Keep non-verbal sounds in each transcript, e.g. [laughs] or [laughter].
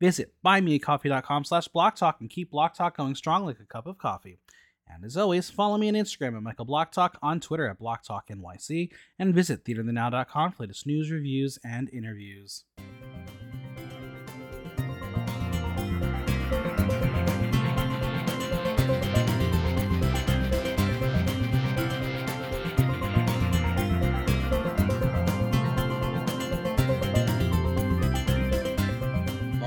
Visit buymeacoffee.com slash blocktalk and keep Block Talk going strong like a cup of coffee. And as always, follow me on Instagram at Michael Block Talk, on Twitter at BlockTalkNYC, and visit theaterthenow.com for latest news, reviews, and interviews.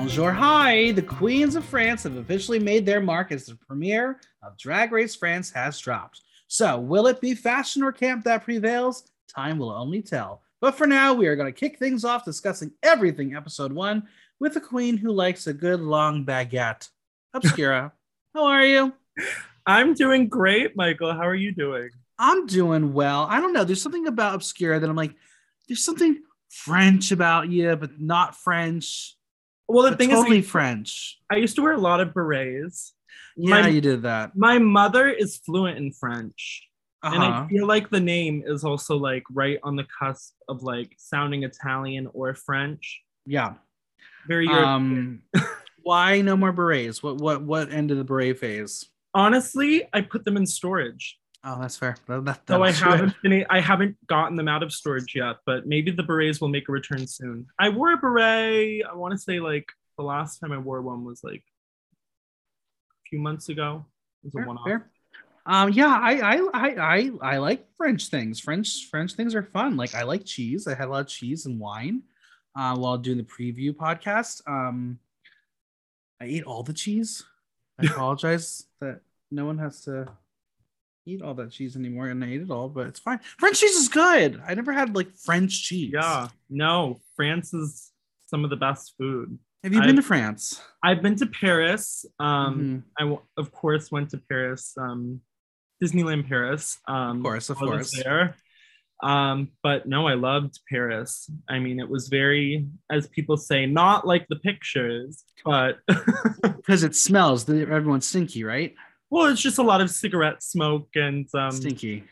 Bonjour, hi! The Queens of France have officially made their mark as the premiere of Drag Race France has dropped. So, will it be fashion or camp that prevails? Time will only tell. But for now, we are going to kick things off discussing everything episode one with a queen who likes a good long baguette. [laughs] Obscura, how are you? I'm doing great, Michael. How are you doing? I'm doing well. I don't know. There's something about Obscura that I'm like, there's something French about you, but not French. Well, the but thing totally is, French. I used to wear a lot of berets. Yeah, My- you did that. My mother is fluent in French. And I Uh-huh. feel like the name is also like right on the cusp of like sounding Italian or French. Yeah. Very. Um, why no more berets? What what what end of the beret phase? Honestly, I put them in storage. Oh, that's fair. That, that, So I haven't I haven't gotten them out of storage yet, but maybe the berets will make a return soon. I wore a beret. I want to say like the last time I wore one was like a few months ago. It was a one-off. fair. Um, yeah, I, I I I I like French things. French French things are fun. Like I like cheese. I had a lot of cheese and wine uh, while doing the preview podcast. Um, I ate all the cheese. I [laughs] apologize that no one has to eat all that cheese anymore, and I ate it all, but it's fine. French cheese is good. I never had like French cheese. Yeah, no, France is some of the best food. Have you been I've- to France? I've been to Paris. Um, Mhm. I w- of course went to Paris, um, Disneyland Paris. Um, Of course, of while I was course. there. Um, but no, I loved Paris. I mean, it was very, as people say, not like the pictures, but [laughs] Because it smells. Everyone's stinky, right? Well, it's just a lot of cigarette smoke, and um, stinky.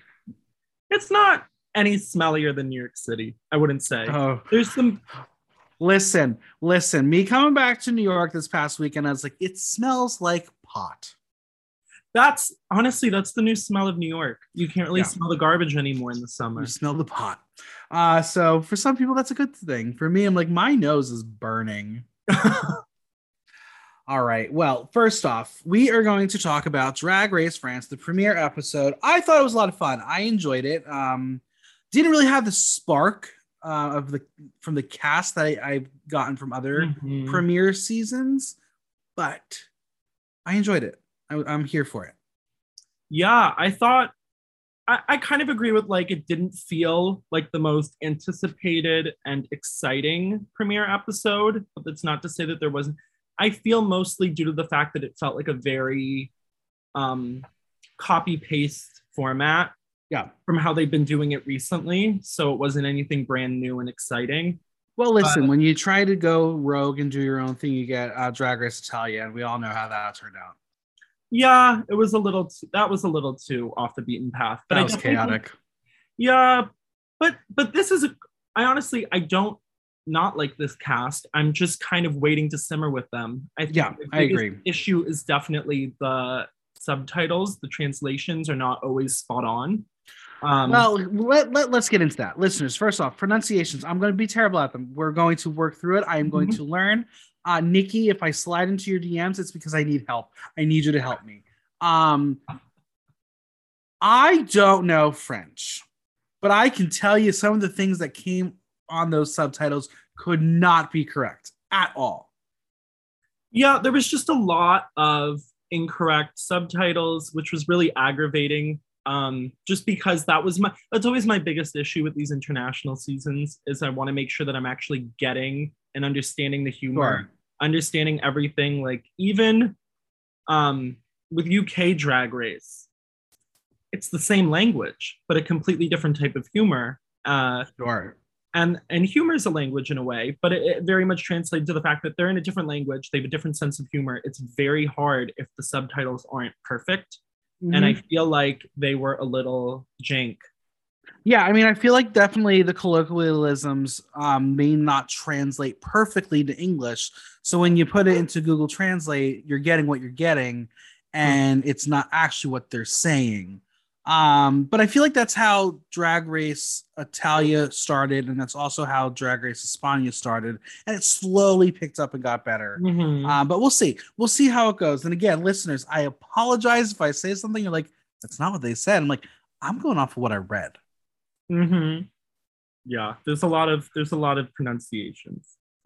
it's not any smellier than New York City. I wouldn't say. Oh, There's some listen, listen. Me coming back to New York this past weekend, I was like, it smells like pot. That's honestly, that's the new smell of New York. You can't really Yeah. smell the garbage anymore in the summer. You smell the pot. Uh, so for some people, that's a good thing. For me, I'm like, my nose is burning. [laughs] All right. Well, first off, we are going to talk about Drag Race France, the premiere episode. I thought it was a lot of fun. I enjoyed it. Um, didn't really have the spark uh, of the from the cast that I, I've gotten from other Mhm. premiere seasons, but I enjoyed it. I, I'm here for it. yeah, I thought I, I kind of agree with like it didn't feel like the most anticipated and exciting premiere episode, but that's not to say that there wasn't. I feel mostly due to the fact that it felt like a very um copy paste format Yeah. from how they've been doing it recently. So it wasn't anything brand new and exciting. Well, listen, when you try to go rogue and do your own thing, you get uh, Drag Race Italia, and we all know how that turned out. Yeah, it was a little too, that was a little too off the beaten path. But That was think- chaotic. Yeah, but but this is a I honestly I don't not like this cast. I'm just kind of waiting to simmer with them. I think Yeah, the I agree. Issue is definitely the subtitles. The translations are not always spot on. Um, well, let, let, let's get into that. Listeners, first off, pronunciations. I'm going to be terrible at them. We're going to work through it. I am going Mhm. to learn. Uh, Nicky, if I slide into your DMs, it's because I need help. I need you to help me. Um, I don't know French, but I can tell you some of the things that came on those subtitles could not be correct at all. yeah, there was just a lot of incorrect subtitles, which was really aggravating. Um, just because that was my that's always my biggest issue with these international seasons is I want to make sure that I'm actually getting and understanding the humor. understanding everything. Like even um, with UK Drag Race, it's the same language, but a completely different type of humor. Uh, Sure. And and humor is a language in a way, but it, it very much translates to the fact that they're in a different language. They have a different sense of humor. It's very hard if the subtitles aren't perfect, and I feel like they were a little jank. Yeah, I mean, I feel like definitely the colloquialisms um, may not translate perfectly to English. So when you put it into Google Translate, you're getting what you're getting, and it's not actually what they're saying. Um, but I feel like that's how Drag Race Italia started, and that's also how Drag Race España started, and it slowly picked up and got better. Mhm. Um, but we'll see. We'll see how it goes. And again, listeners, I apologize if I say something you're like, that's not what they said. I'm like, I'm going off of what I read. Mm-hmm. Yeah, there's a lot of there's a lot of pronunciations. [laughs]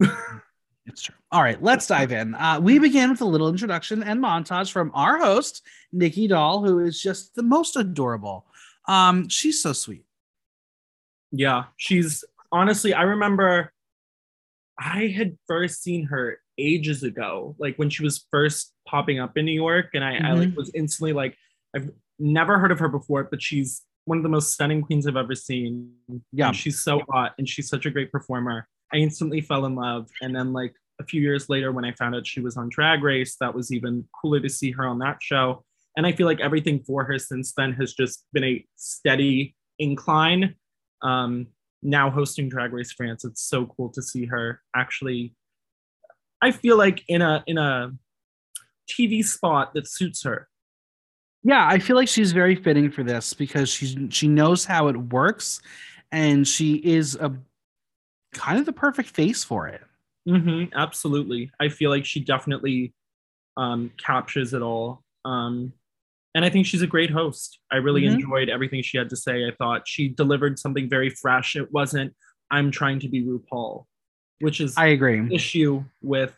It's true. All right, let's dive in. Uh, we begin with a little introduction and montage from our host, Nicky Doll, who is just the most adorable. Um, she's so sweet. Yeah, she's honestly. I remember I had first seen her ages ago, like when she was first popping up in New York, and I, I like was instantly like, I've never heard of her before, but she's one of the most stunning queens I've ever seen. Yeah. And she's so hot, and she's such a great performer. I instantly fell in love, and then like a few years later, when I found out she was on Drag Race, that was even cooler to see her on that show. And I feel like everything for her since then has just been a steady incline. Um, now hosting Drag Race France, it's so cool to see her actually. I feel like in a in a TV spot that suits her. Yeah, I feel like she's very fitting for this because she's she knows how it works, and she is a kind of the perfect face for it. hmm absolutely. I feel like she definitely um, captures it all. Um, and I think she's a great host. I really Mhm. enjoyed everything she had to say. I thought she delivered something very fresh. It wasn't, I'm trying to be RuPaul, which is I agree. issue with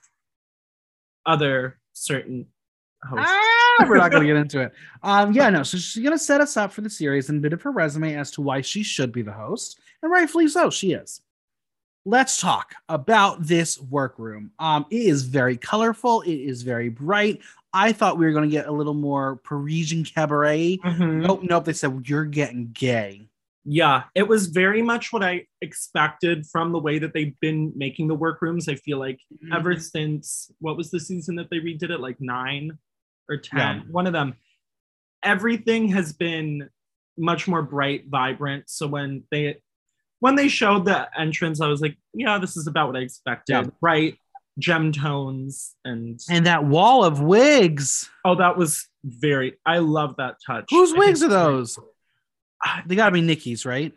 other certain hosts. Ah, we're not going to get [laughs] into it. Um, yeah, no. So she's going to set us up for the series and a bit of her resume as to why she should be the host, and rightfully so, she is. Let's talk about this workroom. Um, it is very colorful. It is very bright. I thought we were going to get a little more Parisian cabaret. Mhm. Nope, nope. They said you're getting gay. Yeah, it was very much what I expected from the way that they've been making the workrooms. I feel like ever since what was the season that they redid it, like nine or ten, Yeah. one of them. Everything has been much more bright, vibrant. So when they when they showed the entrance, I was like, yeah, this is about what I expected. Yeah. Bright gem tones and and that wall of wigs. oh, that was very. I love that touch. Whose wigs are those? They got to be Nicky's, right?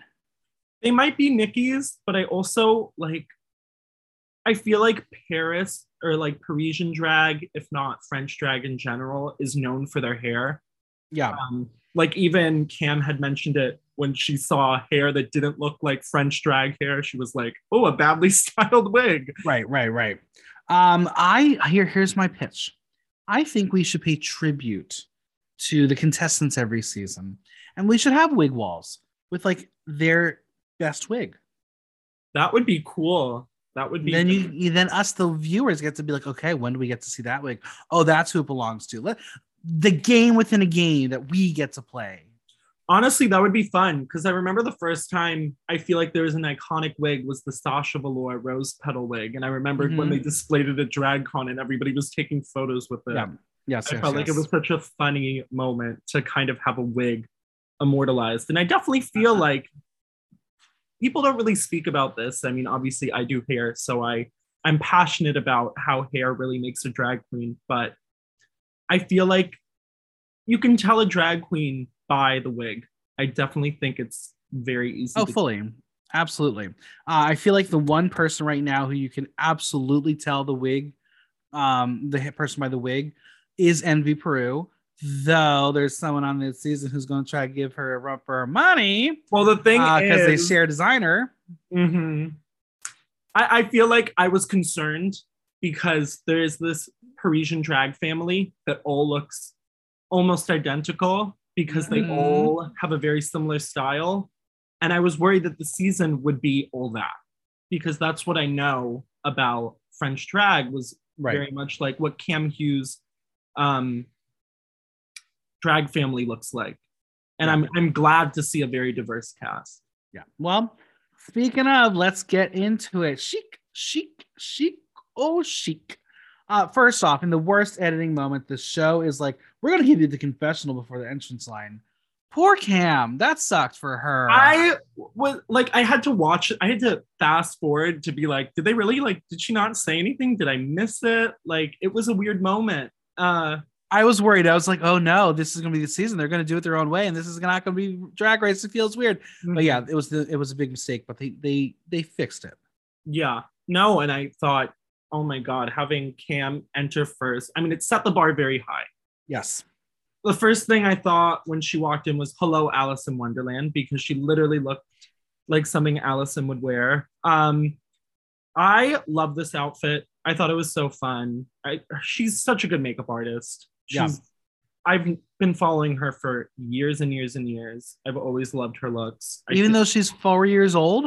they might be Nicky's, but I also like I feel like Paris or like Parisian drag, if not French drag in general, is known for their hair. Yeah. Um, like even Kam had mentioned it when she saw hair that didn't look like French drag hair. She was like, "Oh, a badly [laughs] styled wig." Right, right, right. Um, I here here's my pitch. I think we should pay tribute to the contestants every season, and we should have wig walls with like their best wig. That would be cool. That would be. then you, you then us the viewers get to be like, okay, when do we get to see that wig? Oh, that's who it belongs to. Let the game within a game that we get to play. Honestly, that would be fun because I remember the first time I feel like there was an iconic wig was the Sasha Velour rose petal wig, and I remember when Mhm. they displayed it at DragCon and everybody was taking photos with it. Yeah. Yes, I yes, felt like it was such a funny moment to kind of have a wig immortalized, and I definitely feel Uh-huh. like people don't really speak about this. I mean, obviously, I do hair, so I I'm passionate about how hair really makes a drag queen, but I feel like you can tell a drag queen by the wig. I definitely think it's very easy. Oh, to- fully. Absolutely. Uh, I feel like the one person right now who you can absolutely tell the wig, um, the person by the wig, is Envy Peru. Though there's someone on this season who's going to try to give her a run for her money Well, the thing is because they share a designer. Mhm. I, I feel like I was concerned because there is this Parisian drag family that all looks almost identical because they Mhm. all have a very similar style. And I was worried that the season would be all that because that's what I know about French drag was Right. very much like what Kam Hugh's um drag family looks like. And I'm I'm glad to see a very diverse cast. Yeah. Well, speaking of, let's get into it. Chic, chic, chic, oh chic. Uh, first off, in the worst editing moment, the show is like, we're gonna give you the confessional before the entrance line. Poor Kam, that sucked for her. I was like I had to watch it. I had to fast forward to be like, did they really like did she not say anything? Did I miss it? Like it was a weird moment. Uh I was worried. I was like, oh no, this is gonna be the season. They're gonna do it their own way, and this is not gonna be drag race. It feels weird. But yeah, it was the it was a big mistake, but they they they fixed it. Yeah. No, and I thought, oh my God, having Kam enter first. I mean, it set the bar very high. Yes. The first thing I thought when she walked in was hello, Alice in Wonderland, because she literally looked like something Allison would wear. Um, I love this outfit. I thought it was so fun. I, she's such a good makeup artist. She's, Yeah. I've been following her for years and years and years. I've always loved her looks. Even though she's four years old.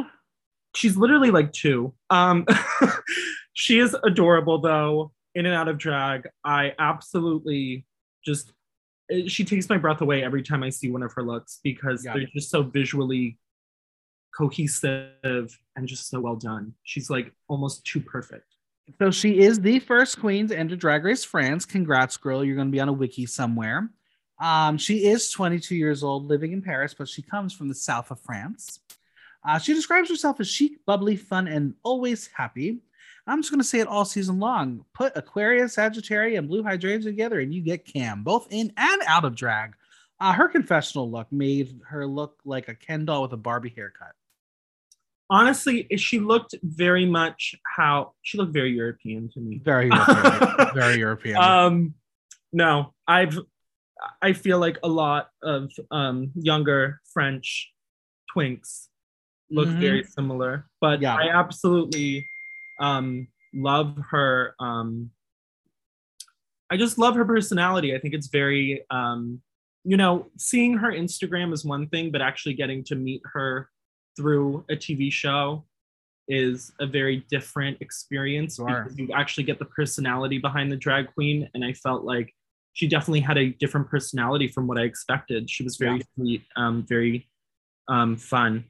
she's literally like two. Um, [laughs] she is adorable though, in and out of drag. I absolutely just she takes my breath away every time I see one of her looks because Yeah. they're just so visually cohesive and just so well done. She's like almost too perfect. So she is the first queen to enter Drag Race France. Congrats, girl. You're going to be on a wiki somewhere. Um, she is 22 years old, living in Paris, but she comes from the south of France. Uh, she describes herself as chic, bubbly, fun, and always happy. I'm just going to say it all season long. Put Aquaria, Sagittaria, and Blu Hydrangea together, and you get Kam, both in and out of drag. Uh, her confessional look made her look like a Ken doll with a Barbie haircut. Honestly, she looked very much how she looked very European to me. Very European. [laughs] very European. um no i've i feel like a lot of um younger french twinks look Mhm. very similar but Yeah. i absolutely um love her um i just love her personality i think it's very um you know seeing her instagram is one thing but actually getting to meet her through a tv show is a very different experience Sure. because you actually get the personality behind the drag queen and i felt like she definitely had a different personality from what i expected she was very Yeah. sweet um very um fun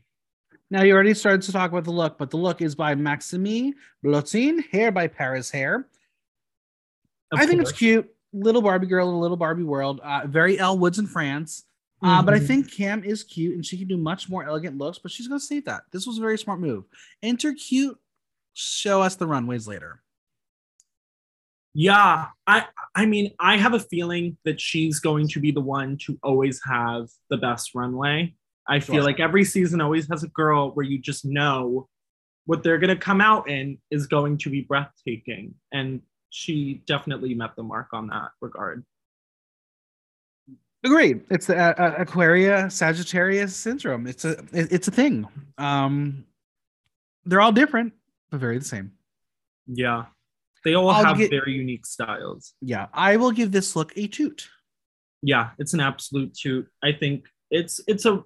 Now you already started to talk about the look, but the look is by Maxime Blotin, hair by Paris Hair. Of I think it's cute. Little Barbie girl in a little Barbie world. Uh, very Elle Woods in France. Uh, but I Mhm. think Kam is cute and she can do much more elegant looks, but she's going to save that. This was a very smart move. Enter cute, show us the runways later. Yeah, I I mean, I have a feeling that she's going to be the one to always have the best runway. I feel like every season always has a girl where you just know what they're going to come out in is going to be breathtaking and she definitely met the mark on that regard. Agreed. It's the uh, uh, Aquaria Sagittaria syndrome. It's a it's a thing. Um, they're all different, but very the same. Yeah. They all I'll have get- very unique styles. Yeah, I will give this look a toot. Yeah, it's an absolute toot. I think it's it's a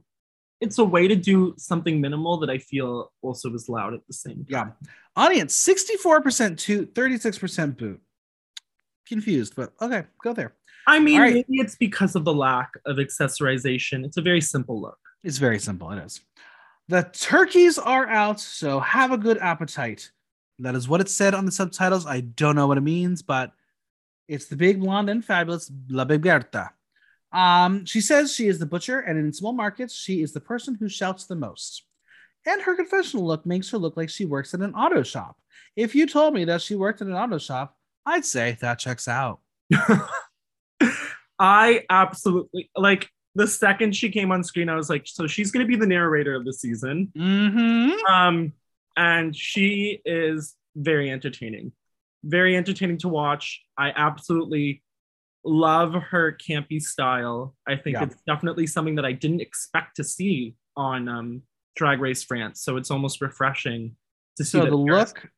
it's a way to do something minimal that I feel also is loud at the same time. Yeah. Audience 64% toot, 36% boot. Confused, but okay, go there. I mean, right. maybe it's because of the lack of accessorization. It's a very simple look. It's very simple. It is. The turkeys are out, so have a good appetite. That is what it said on the subtitles. I don't know what it means, but it's the big blonde and fabulous La Big Bertha. Um, she says she is the butcher, and in small markets, she is the person who shouts the most. And her confessional look makes her look like she works at an auto shop. If you told me that she worked at an auto shop, I'd say that checks out. [laughs] I absolutely like the second she came on screen, I was like, so she's gonna be the narrator of the season. Mm-hmm. Um, and she is very entertaining, very entertaining to watch. I absolutely love her campy style. I think Yeah. it's definitely something that I didn't expect to see on um, Drag Race France. So it's almost refreshing to see So the Paris- look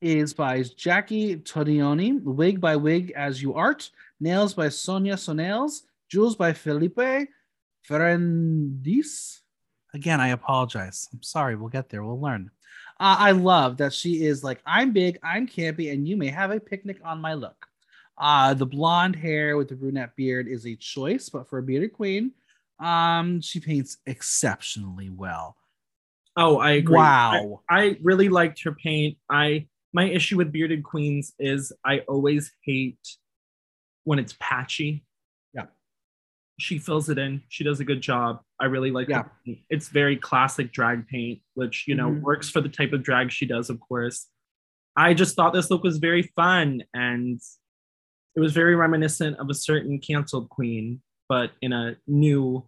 is by Jackie Todioni, wig by wig as you art, nails by Sonia Sonels, jewels by Felipe Ferrandis. Again, I apologize. I'm sorry. We'll get there. We'll learn. Uh, I love that she is like, I'm big, I'm campy, and you may have a picnic on my look. Uh, the blonde hair with the brunette beard is a choice, but for a bearded queen, um, she paints exceptionally well. Oh, I agree. Wow. I, I really liked her paint. I my issue with bearded queens is I always hate when it's patchy. Yeah. She fills it in. She does a good job. I really like Yeah. It's very classic drag paint, which, you know, Mhm. works for the type of drag she does, of course. I just thought this look was very fun and it was very reminiscent of a certain canceled queen, but in a new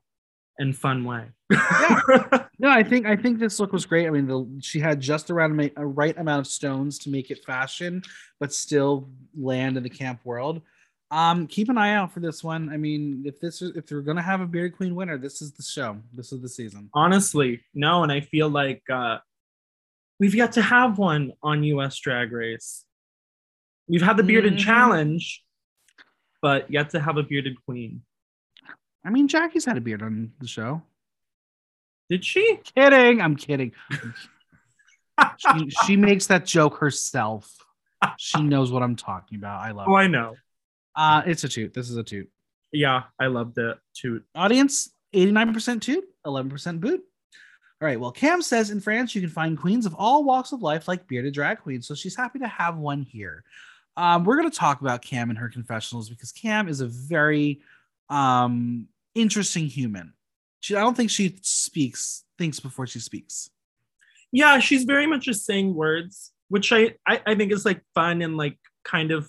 and fun way. [laughs] No, I think I think this look was great. I mean, the, she had just around a right amount of stones to make it fashion, but still land in the camp world. Um, keep an eye out for this one. I mean, if this is if they're gonna have a bearded queen winner, this is the show. This is the season. honestly no and i feel like uh we've yet to have one on us drag race we've had the bearded Mhm. challenge but yet to have a bearded queen I mean, Jackie's had a beard on the show. did she Kidding. I'm kidding. [laughs] she, she makes that joke herself. She knows what I'm talking about. I love oh it. i know Uh, it's a toot. This is a toot. yeah i loved it too Audience 89% toot, 11% boot. All right. Well, Kam says in France you can find queens of all walks of life like bearded drag queens. So she's happy to have one here. Um, we're going to talk about Kam and her confessionals because Kam is a very um, interesting human. She, I don't think she speaks, thinks before she speaks. yeah she's very much just saying words which I, I i think is like fun and like kind of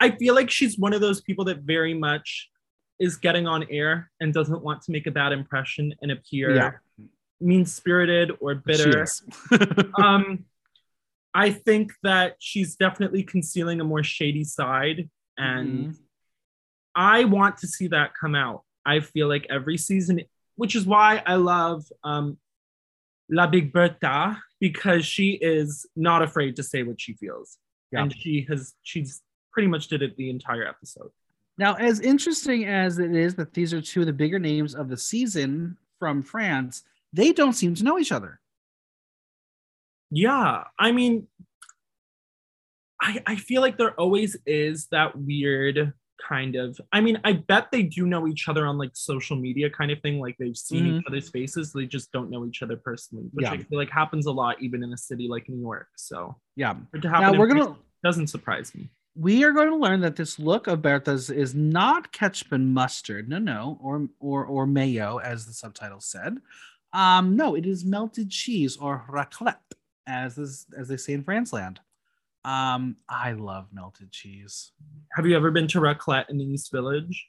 i feel like she's one of those people that very much is getting on air and doesn't want to make a bad impression and appear Yeah. mean spirited or bitter [laughs] um i think that she's definitely concealing a more shady side and Mhm. i want to see that come out i feel like every season which is why i love um La Big Bertha because she is not afraid to say what she feels Yeah. and she has she's pretty much did it the entire episode Now, as interesting as it is that these are two of the bigger names of the season from France, they don't seem to know each other. Yeah, I mean, I I feel like there always is that weird kind of. I mean, I bet they do know each other on like social media kind of thing. Like they've seen Mhm. each other's faces, they just don't know each other personally, which Yeah. I feel like happens a lot even in a city like New York. So Yeah. Now we're gonna doesn't surprise me. we are going to learn that this look of Bertha's is not ketchup and mustard. No, no, or or or mayo, as the subtitle said. Um, no, it is melted cheese or raclette, as this, as they say in France land. Um, I love melted cheese. Have you ever been to Raclette in the East Village?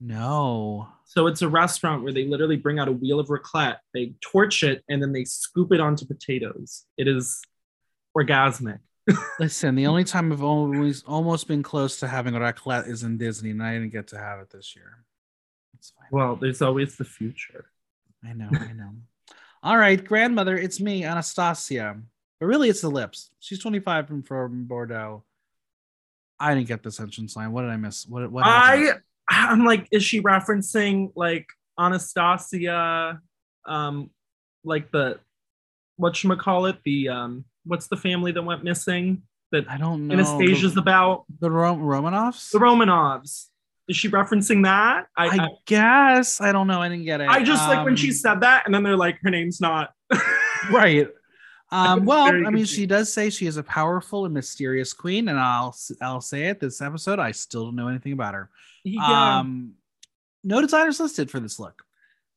No. So it's a restaurant where they literally bring out a wheel of raclette, they torch it, and then they scoop it onto potatoes. It is orgasmic. [laughs] Listen, the only time I've always almost been close to having raclette is in Disney, and I didn't get to have it this year. It's fine. Well, there's always the future. I know, I know. All right, grandmother, it's me, Anastasia. But really, it's the lips. She's 25 from, from Bordeaux. I didn't get this entrance line. What did I miss? What? What? I I'm like, is she referencing like Anastasia, um, like the what you call it? The um, what's the family that went missing that I don't know. Anastasia's the, about? the Ro- Romanovs. The Romanovs. Is she referencing that? I I I, guess I don't know. I didn't get it. I just like when she Um, said that, and then they're like, her name's not. [laughs] right. Um, well, I mean, she does say she is a powerful and mysterious queen, and I'll I'll say it. This episode, I still don't know anything about her. yeah. Um, no designers listed for this look,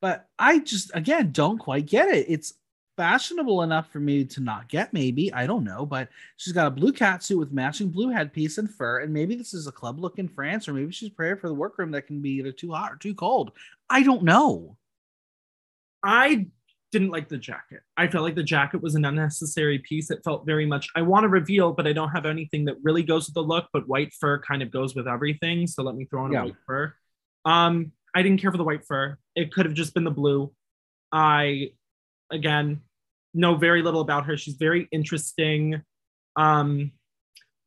but I just again don't quite get it. It's fashionable enough for me to not get. Maybe I don't know, but she's got a blue cat suit with matching blue headpiece and fur, and maybe this is a club look in France, or maybe she's prepared for the workroom that can be either too hot or too cold. I don't know. I didn't like the jacket. I felt like the jacket was an unnecessary piece. It felt very much, I want to reveal, but I don't have anything that really goes with the look, but white fur kind of goes with everything. So let me throw in Yeah. a white fur. Um, I didn't care for the white fur. It could have just been the blue. I, again, know very little about her. She's very interesting. Um,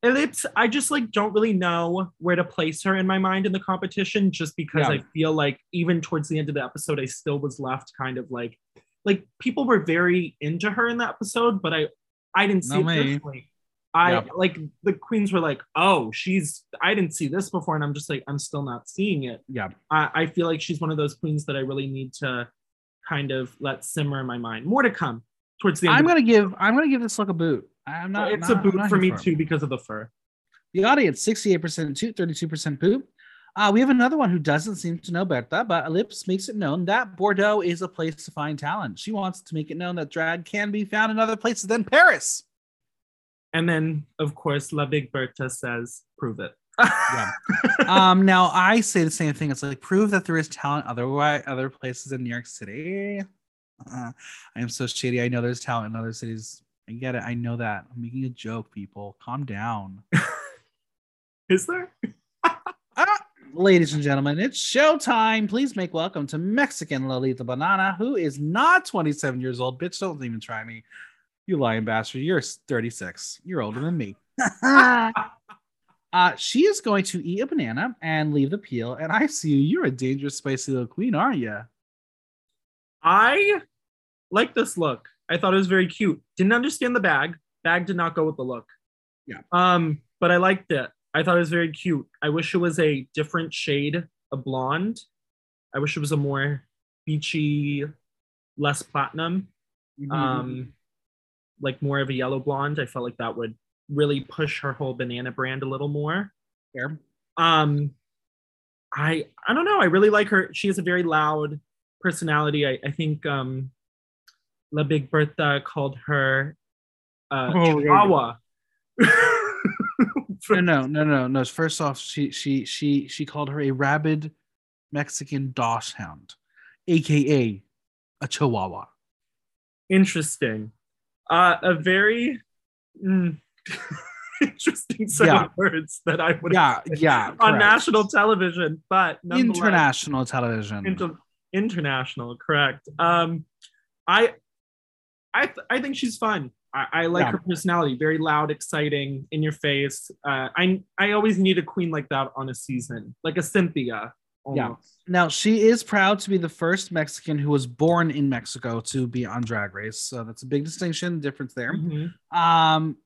Elips, I just like don't really know where to place her in my mind in the competition just because Yeah. I feel like even towards the end of the episode, I still was left kind of like, like people were very into her in that episode, but I I didn't see Not it me. personally. I like the queens were like, oh, she's I didn't see this before, and I'm just like, I'm still not seeing it. Yeah. I, I feel like she's one of those queens that I really need to kind of let simmer in my mind. More to come towards the end. I'm gonna give I'm gonna give this look a boot. I'm not. it's not- a boot for me it. too because of the fur. The audience 68% toot, 32% poop. Uh, we have another one who doesn't seem to know Bertha, but Elips makes it known that Bordeaux is a place to find talent. She wants to make it known that drag can be found in other places than Paris. And then, of course, La Big Bertha says, prove it. Yeah. um, now I say the same thing. It's like prove that there is talent otherwise other places in New York City. Uh, I am so shady. I know there's talent in other cities. I get it. I know that. I'm making a joke, people. Calm down. [laughs] Is there? Ladies and gentlemen, it's showtime. Please make welcome to Mexican Lolita Banana, who is not 27 years old. Bitch, don't even try me. You lying bastard. You're 36. You're older than me. [laughs] uh, she is going to eat a banana and leave the peel. And I see you. You're a dangerous, spicy little queen, aren't you? I like this look. I thought it was very cute. Didn't understand the bag. Bag did not go with the look. Yeah. Um, but I liked it. I thought it was very cute. I wish it was a different shade of blonde. I wish it was a more beachy, less platinum. Mm-hmm. Um, like more of a yellow blonde. I felt like that would really push her whole banana brand a little more. Fair. Um, I I don't know. I really like her. She has a very loud personality. I, I think um, La Big Bertha called her uh, Oh, yeah. [laughs] [laughs] No, no, no, no, no. First off, she she she she called her a rabid Mexican dosh hound, aka a chihuahua. Interesting. Uh, a very mm, [laughs] interesting set Yeah. of words that I would Yeah, [laughs] yeah. on correct. national television, but international television. Inter- international, correct. Um, I, I, th- I think she's fun. I, I like Yeah. her personality, very loud, exciting, in your face. Uh, I, I always need a queen like that on a season, like a Cynthia. Yeah. Now she is proud to be the first Mexican who was born in Mexico to be on Drag Race. So that's a big distinction, difference there. Mhm. Um,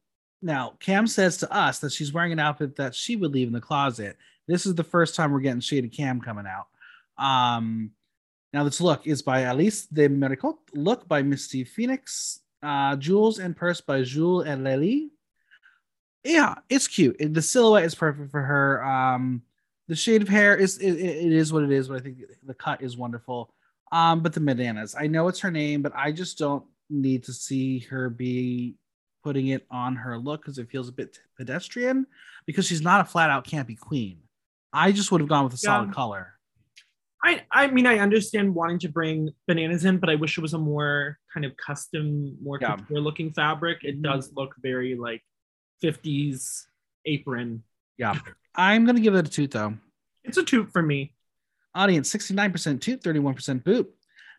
now Kam says to us that she's wearing an outfit that she would leave in the closet. This is the first time we're getting shaded Kam coming out. Um, now this look is by Alice de Mericot, look by Misty Phoenix, uh, Jewels and purse by Jules and Lely. Yeah, it's cute. It- the silhouette is perfect for her. Um, the shade of hair is it, it is what it is, but I think the cut is wonderful. Um, but the bananas, I know it's her name, but I just don't need to see her be putting it on her look because it feels a bit pedestrian because she's not a flat out campy queen. I just would have gone with a solid color. I, I mean, I understand wanting to bring bananas in, but I wish it was a more kind of custom, more Yeah. couture looking fabric. It Mhm. does look very like 50s apron. Yeah. [laughs] I'm gonna give it a toot though. It's a toot for me. Audience 69% toot, 31% boot.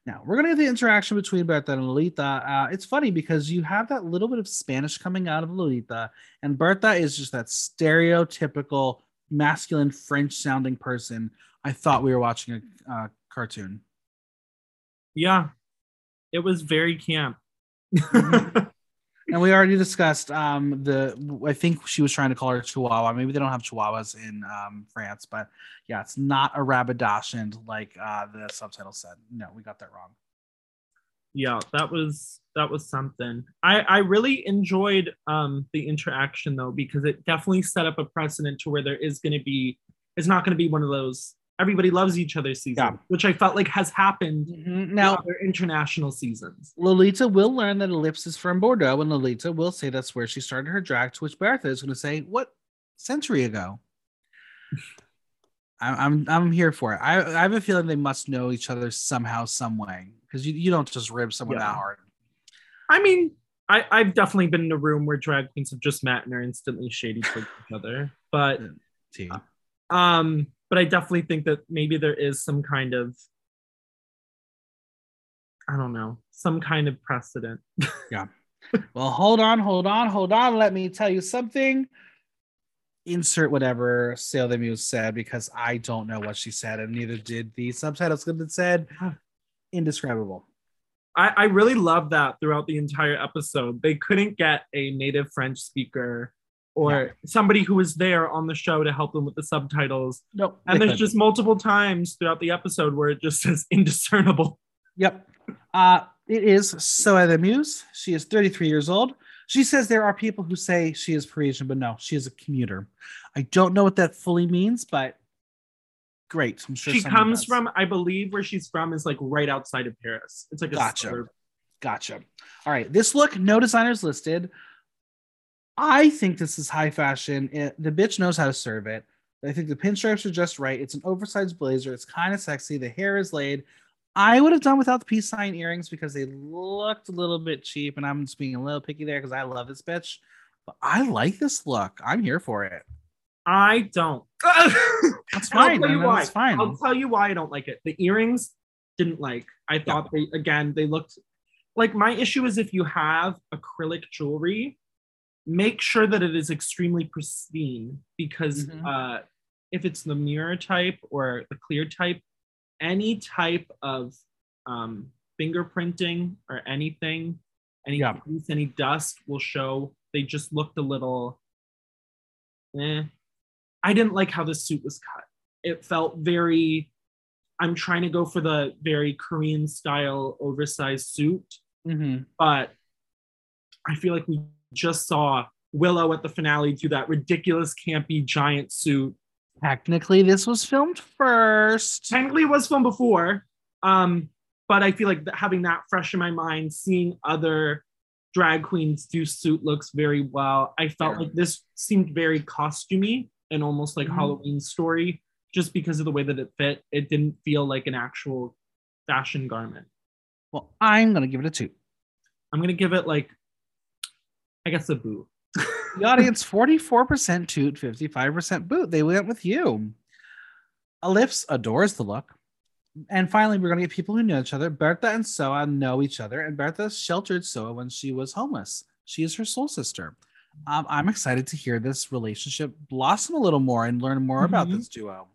Now we're gonna get the interaction between Bertha and Lolita. Uh, it's funny because you have that little bit of Spanish coming out of Lolita, and Bertha is just that stereotypical masculine French sounding person. I thought we were watching a uh, cartoon. Yeah, it was very camp. [laughs] And we already discussed um the I think she was trying to call her Chihuahua. Maybe they don't have Chihuahuas in um France, but yeah, it's not a Rabadashend like uh the subtitle said. No, we got that wrong. yeah, that was that was something. I I really enjoyed um the interaction though because it definitely set up a precedent to where there is going to be it's not going to be one of those everybody loves each other seasons, Yeah. which I felt like has happened Now now other international seasons. Lolita will learn that Elips is from Bordeaux, and Lolita will say that's where she started her drag, to which Bertha is going to say, What century ago? I'm, I'm I'm here for it. I, I have a feeling they must know each other somehow, some way, because you, you don't just rib someone Yeah. that hard. I mean, I, I've definitely been in a room where drag queens have just met and are instantly shady towards each other. But T. um, but I definitely think that maybe there is some kind of I don't know, some kind of precedent. [laughs] Yeah. Well, hold on, hold on, hold on. Let me tell you something. Insert whatever Soa de Muse said because I don't know what she said, and neither did the subtitles. It said ah. indescribable. I, I really love that throughout the entire episode. They couldn't get a native French speaker or Yeah. somebody who was there on the show to help them with the subtitles. Nope. And there's couldn't. just multiple times throughout the episode where it just [laughs] says indiscernible. Yep. Uh, it is Soa de Muse. She is 33 years old. She says there are people who say she is Parisian, but no, she is a commuter. I don't know what that fully means, but great. I'm sure she comes does. from, I believe, where she's from is like right outside of Paris. It's like a Gotcha. suburb. Gotcha. All right. This look, no designers listed. I think this is high fashion. It- the bitch knows how to serve it. I think the pinstripes are just right. It's an oversized blazer. It's kind of sexy. The hair is laid. I would have done without the peace sign earrings because they looked a little bit cheap, and I'm just being a little picky there because I love this bitch. But I like this look. I'm here for it. I don't. [laughs] That's And I'll fine. tell you why. That's fine. I'll tell you why I don't like it. The earrings didn't like. I thought they again they looked like my issue is if you have acrylic jewelry, make sure that it is extremely pristine because Mhm. uh, if it's the mirror type or the clear type, any type of um, fingerprinting or anything, any Yeah. grease, any dust will show. They just looked a little. Eh. I didn't like how the suit was cut. It felt very. I'm trying to go for the very Korean style oversized suit, Mhm. but I feel like we just saw Willow at the finale do that ridiculous, campy giant suit. Technically, this was filmed first. Technically, it was filmed before, um, but I feel like having that fresh in my mind, seeing other drag queens do suit looks very well. I felt Yeah. like this seemed very costumey and almost like Mhm. Halloween story, just because of the way that it fit. It didn't feel like an actual fashion garment. Well, I'm gonna give it a two. I'm gonna give it like, I guess a boo. [laughs] The audience 44% toot, 55% boot. They went with you. Elips adores the look. And finally, we're going to get people who know each other. Bertha and Soa know each other, and Bertha sheltered Soa when she was homeless. She is her soul sister. Um, I'm excited to hear this relationship blossom a little more and learn more about Mhm. this duo.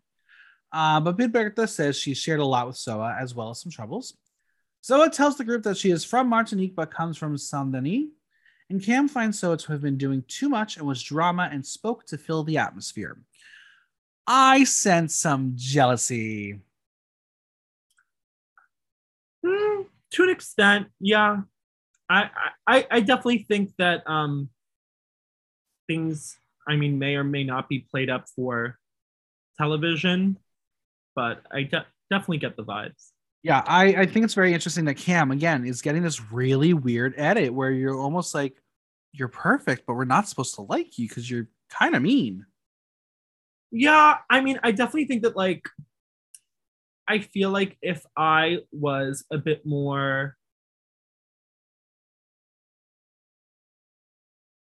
Uh, but Big Bertha says she shared a lot with Soa as well as some troubles. Soa tells the group that she is from Martinique but comes from Saint Denis. And Kam finds Soa to have been doing too much and was drama and spoke to fill the atmosphere. I sense some jealousy. Mm, to an extent, yeah. I, I I definitely think that um things I mean may or may not be played up for television, but I de- definitely get the vibes. Yeah, I, I think it's very interesting that Kam, again, is getting this really weird edit where you're almost like, you're perfect, but we're not supposed to like you because you're kind of mean. Yeah, I mean, I definitely think that like I feel like if I was a bit more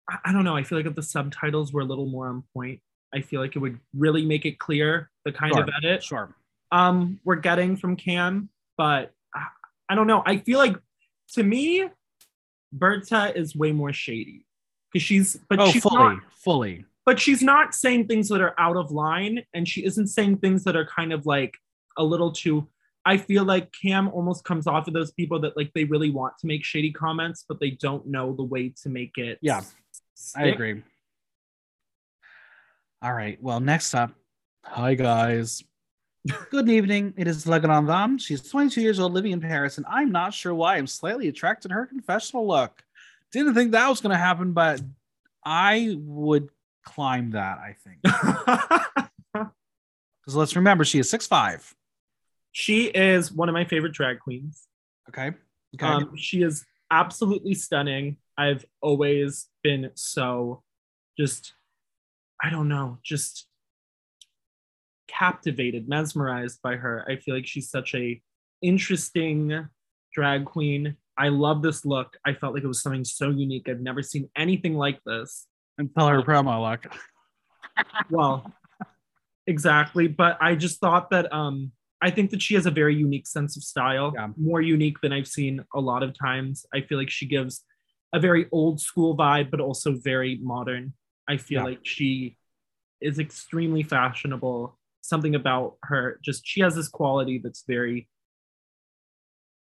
I, I don't know, I feel like if the subtitles were a little more on point, I feel like it would really make it clear the kind of edit Sure. um we're getting from Kam, but I, I don't know. I feel like to me, Bertha is way more shady because she's but Oh, she's fully, not fully. but she's not saying things that are out of line and she isn't saying things that are kind of like a little too i feel like Kam almost comes off of those people that like they really want to make shady comments but they don't know the way to make it Yeah, I agree. All right. Well, next up, hi guys. Good evening. It is La Grande Dame. She's 22 years old, living in Paris, and I'm not sure why I'm slightly attracted to her confessional look. Didn't think that was going to happen, but I would climb that. I think [laughs] because let's remember she is 6'5". she is one of my favorite drag queens Okay. Okay. um she is absolutely stunning i've always been so just i don't know just captivated mesmerized by her. I feel like she's such a interesting drag queen. I love this look. I felt like it was something so unique. I've never seen anything like this. And tell her promo look. well exactly but i just thought that um i think that she has a very unique sense of style Yeah. more unique than i've seen a lot of times. I feel like she gives a very old school vibe but also very modern. I feel Yeah. like she is extremely fashionable something about her just she has this quality that's very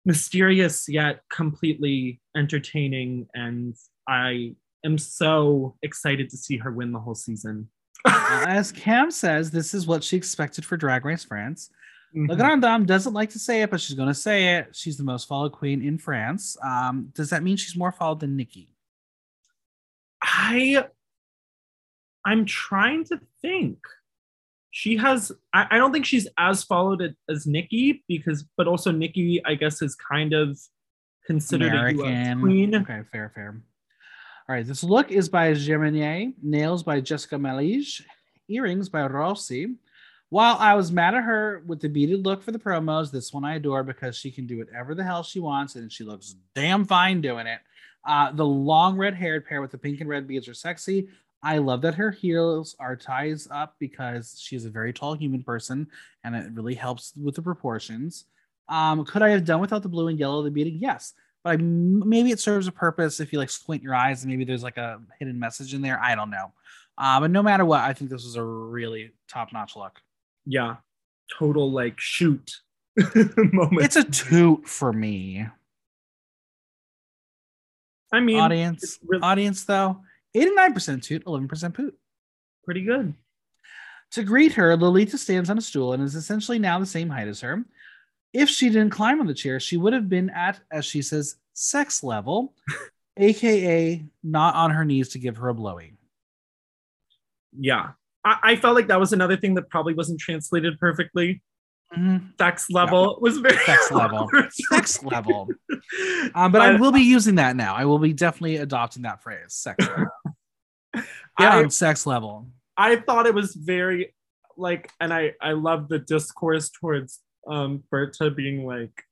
mysterious yet completely entertaining and I am so excited to see her win the whole season. Uh, as Kam says, this is what she expected for Drag Race France. Mhm. La Grande Dame doesn't like to say it, but she's going to say it. She's the most followed queen in France. Um, does that mean she's more followed than Nicky? I I'm trying to think. She has I, I don't think she's as followed it as Nicky because but also Nicky I guess is kind of considered a US queen. Okay, fair, fair. All right, this look is by Geminier, nails by Jessica Malige, earrings by Rossi. While I was mad at her with the beaded look for the promos, this one I adore because she can do whatever the hell she wants and she looks damn fine doing it. Uh, the long red haired pair with the pink and red beads are sexy. I love that her heels are ties up because she's a very tall human person and it really helps with the proportions. Um, could I have done without the blue and yellow of the beading? Yes, but I, maybe it serves a purpose if you like squint your eyes and maybe there's like a hidden message in there. I don't know. Uh, but no matter what, I think this was a really top notch look. Yeah. Total like shoot [laughs] moment. It's a toot for me. I mean audience, really- audience though, 89% toot, 11% poot. pretty good. To greet her, Lolita stands on a stool and is essentially now the same height as her. If she didn't climb on the chair, she would have been at, as she says, sex level, [laughs] aka not on her knees to give her a blowy. Yeah. I, I felt like that was another thing that probably wasn't translated perfectly. Mhm. Sex level was very Sex [laughs] level. Sex level. Um, but I will be using that now. I will be definitely adopting that phrase. Sex [laughs] level. Yeah, I, on sex level. I thought it was very like, and I I love the discourse towards um Bertha being like,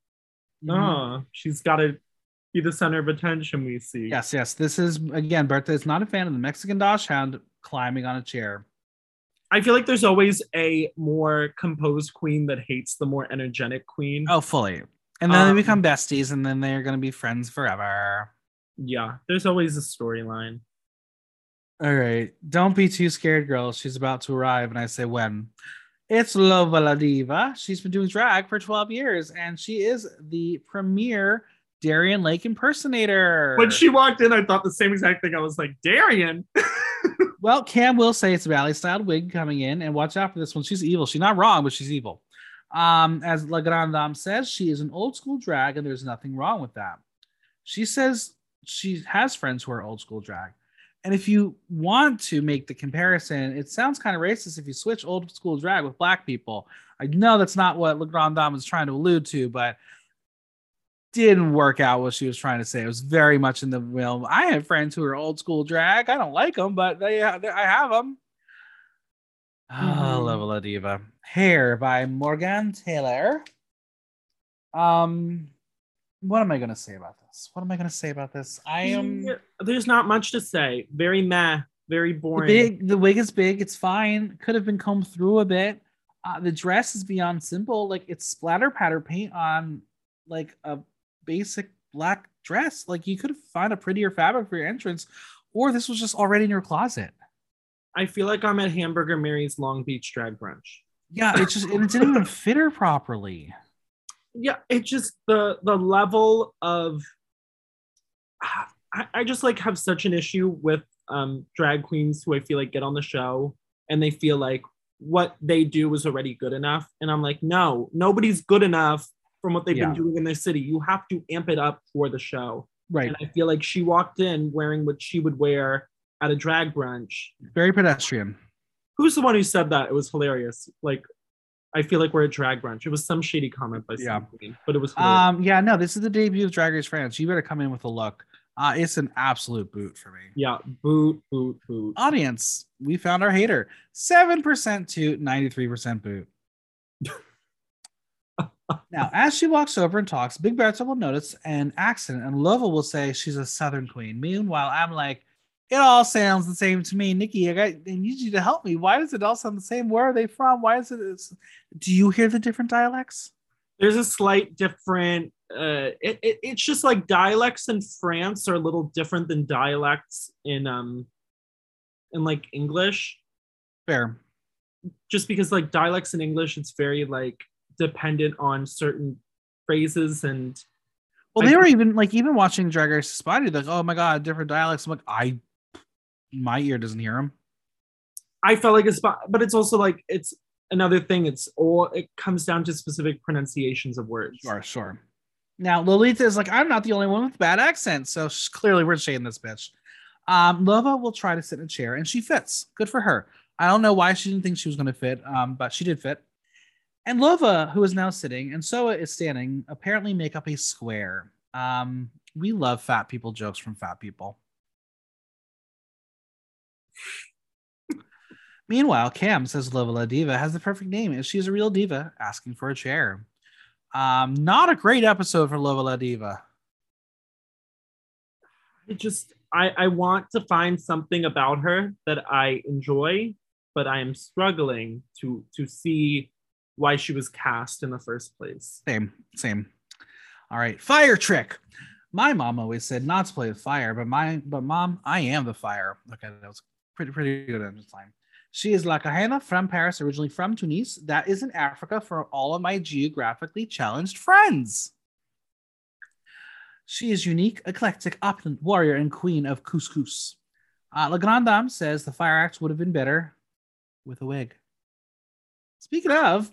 Mhm. oh, she's got to be the center of attention. We see. Yes, yes. This is again, Bertha is not a fan of the Mexican Dachshund climbing on a chair. I feel like there's always a more composed queen that hates the more energetic queen. Oh, fully. And then Um, they become besties, and then they're gonna be friends forever. Yeah, there's always a storyline. All right. Don't be too scared, girls. She's about to arrive, and I say when. It's Lova Ladiva. She's been doing drag for 12 years, and she is the premier Darienne Lake impersonator. When she walked in, I thought the same exact thing. I was like, Darienne. [laughs] Well, Kam will say it's a valley styled wig coming in, and watch out for this one. She's evil. She's not wrong, but she's evil. Um, as La Grande Dame says, she is an old school drag, and there's nothing wrong with that. She says she has friends who are old school drag. And if you want to make the comparison, it sounds kind of racist if you switch old school drag with black people. I know that's not what La Grande Dame is trying to allude to, but didn't work out what she was trying to say. It was very much in the realm. I have friends who are old school drag. I don't like them, but they, they I have them. Ah, [sighs] Mhm. Lova Ladiva. Hair by Morgan Taylor. Um, what am I gonna say about this? What am I gonna say about this? I am There's not much to say. Very meh. Very the boring. big. The wig is big. It's fine. Could have been combed through a bit. Uh, the dress is beyond simple. Like it's splatter pattern paint on like a basic black dress. Like you could have found a prettier fabric for your entrance, or this was just already in your closet. I feel like I'm at Hamburger Mary's Long Beach drag brunch. Yeah, it just and it didn't even [laughs] fit her properly. Yeah, it just the the level of I, I just like have such an issue with um drag queens who I feel like get on the show and they feel like what they do is already good enough. And I'm like, no, nobody's good enough from what they've Yeah. been doing in their city. You have to amp it up for the show. Right. And I feel like she walked in wearing what she would wear at a drag brunch. Very pedestrian. Who's the one who said that? It was hilarious. Like, I feel like we're at drag brunch. It was some shady comment by Yeah. some queen, but it was hilarious. Um, yeah, no, this is the debut of Drag Race France. You better come in with a look. Uh, it's an absolute boot for me. yeah, boot, boot, boot. Audience, we found our hater. 7% to 93% boot. [laughs] now, as she walks over and talks, Big Bertha will notice an accent, and Lova will say she's a Southern queen. Meanwhile, I'm like, it all sounds the same to me. Nicky, I, got, I need you to help me. Why does it all sound the same? Where are they from? Why is it? Do you hear the different dialects? There's a slight different. Uh, it, it it's just like dialects in France are a little different than dialects in um, in like English. Fair. Just because like dialects in English, it's very like dependent on certain phrases and Well, they were even like even watching Drag Race Spotty, like, oh my god, different dialects. I'm like, I my ear doesn't hear them. I felt like a spot, but it's also like it's another thing. It's all it comes down to specific pronunciations of words. Sure, sure. Now Lolita is like, I'm not the only one with bad accent, so clearly we're shading this bitch. Um, Lova will try to sit in a chair, and she fits. Good for her. I don't know why she didn't think she was going to fit, um, but she did fit. And Lova, who is now sitting, and Soa is standing, apparently make up a square. Um, we love fat people jokes from fat people. [laughs] Meanwhile, Kam says Lova Ladiva has the perfect name, and she's a real diva asking for a chair. Um, not a great episode for Lova Ladiva. I just I I want to find something about her that I enjoy, but I am struggling to to see why she was cast in the first place. Same, same. All right, fire trick. My mom always said not to play with fire, but my but mom, I am the fire. Okay, that was pretty pretty good at the time. She is La Kahena from Paris, originally from Tunis. That is in Africa for all of my geographically challenged friends. She is unique, eclectic, opulent warrior and queen of couscous. Uh, La Grande Dame says the fire axe would have been better with a wig. Speaking of,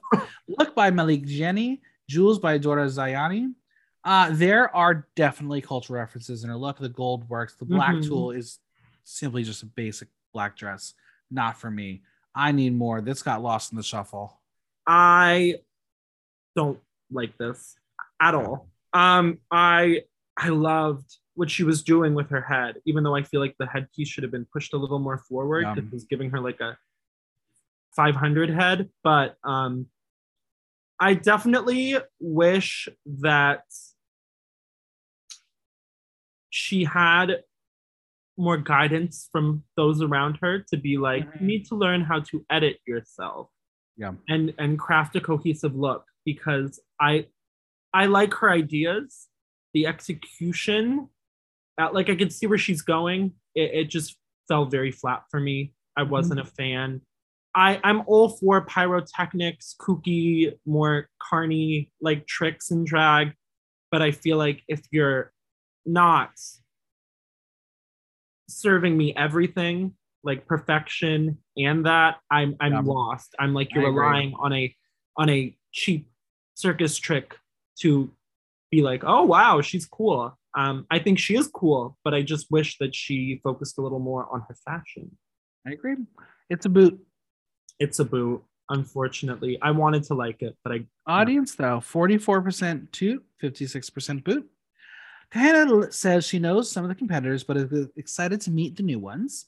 Look by Malik Jenny, Jules by Dora Zayani. Uh, there are definitely cultural references in her look. The gold works. The black Mhm. tulle is simply just a basic black dress. Not for me. I need more. This got lost in the shuffle. I don't like this at all. Um, I I loved what she was doing with her head, even though I feel like the headpiece should have been pushed a little more forward. Yeah. It was giving her like a 500 head, but um, I definitely wish that she had more guidance from those around her to be like, you need to learn how to edit yourself Yeah. and and craft a cohesive look because I I like her ideas. The execution, uh, like I could see where she's going. It, it just fell very flat for me. I wasn't a fan. I I'm all for pyrotechnics, kooky, more carny like tricks and drag, but I feel like if you're not serving me everything like perfection and that i'm i'm Yeah. lost i'm like you're relying on a on a cheap circus trick to be like oh wow she's cool um i think she is cool but i just wish that she focused a little more on her fashion I agree. It's a boot. It's a boot unfortunately i wanted to like it but i Audience though, 44% toot, 56% boot. Kahena says she knows some of the competitors, but is excited to meet the new ones.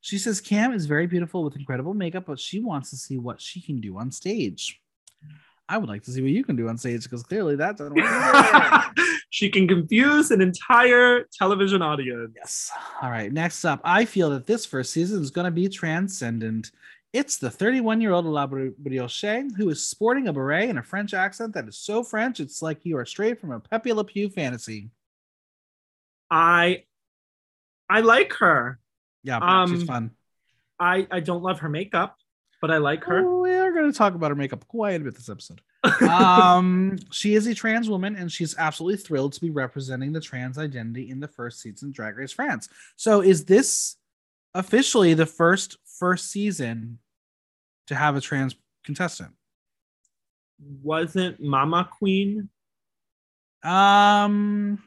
She says Kam is very beautiful with incredible makeup, but she wants to see what she can do on stage. I would like to see what you can do on stage because clearly that doesn't work. [laughs] she can confuse an entire television audience yes. All right. Next up, I feel that this first season is going to be transcendent. It's the 31 year old La Brioche who is sporting a beret and a French accent that is so French, it's like you are straight from a Pepe Le Pew fantasy. i i like her Yeah, yeah, she's Um, fun. i i don't love her makeup but i like her Oh, we are going to talk about her makeup quite a bit this episode. [laughs] um, she is a trans woman, and she's absolutely thrilled to be representing the trans identity in the first season of Drag Race France. So, is this officially the first first season to have a trans contestant? wasn't Mama Queen. Um,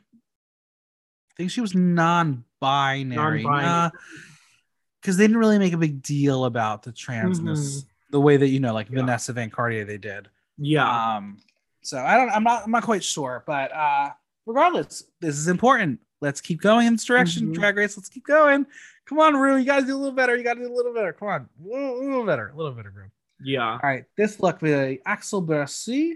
I think she was non-binary. Because they didn't really make a big deal about the transness the way that you know, like Yeah. Vanessa Van Cartier, they did. Yeah. Um, so I don't, I'm not, I'm not quite sure, but uh, regardless, this is important. Let's keep going in this direction. Mhm. Drag race, let's keep going. Come on, Rue, you gotta do a little better. You gotta do a little better. Come on, a little, a little better, a little better, Rue. yeah. All right, this look by Axel Brassi,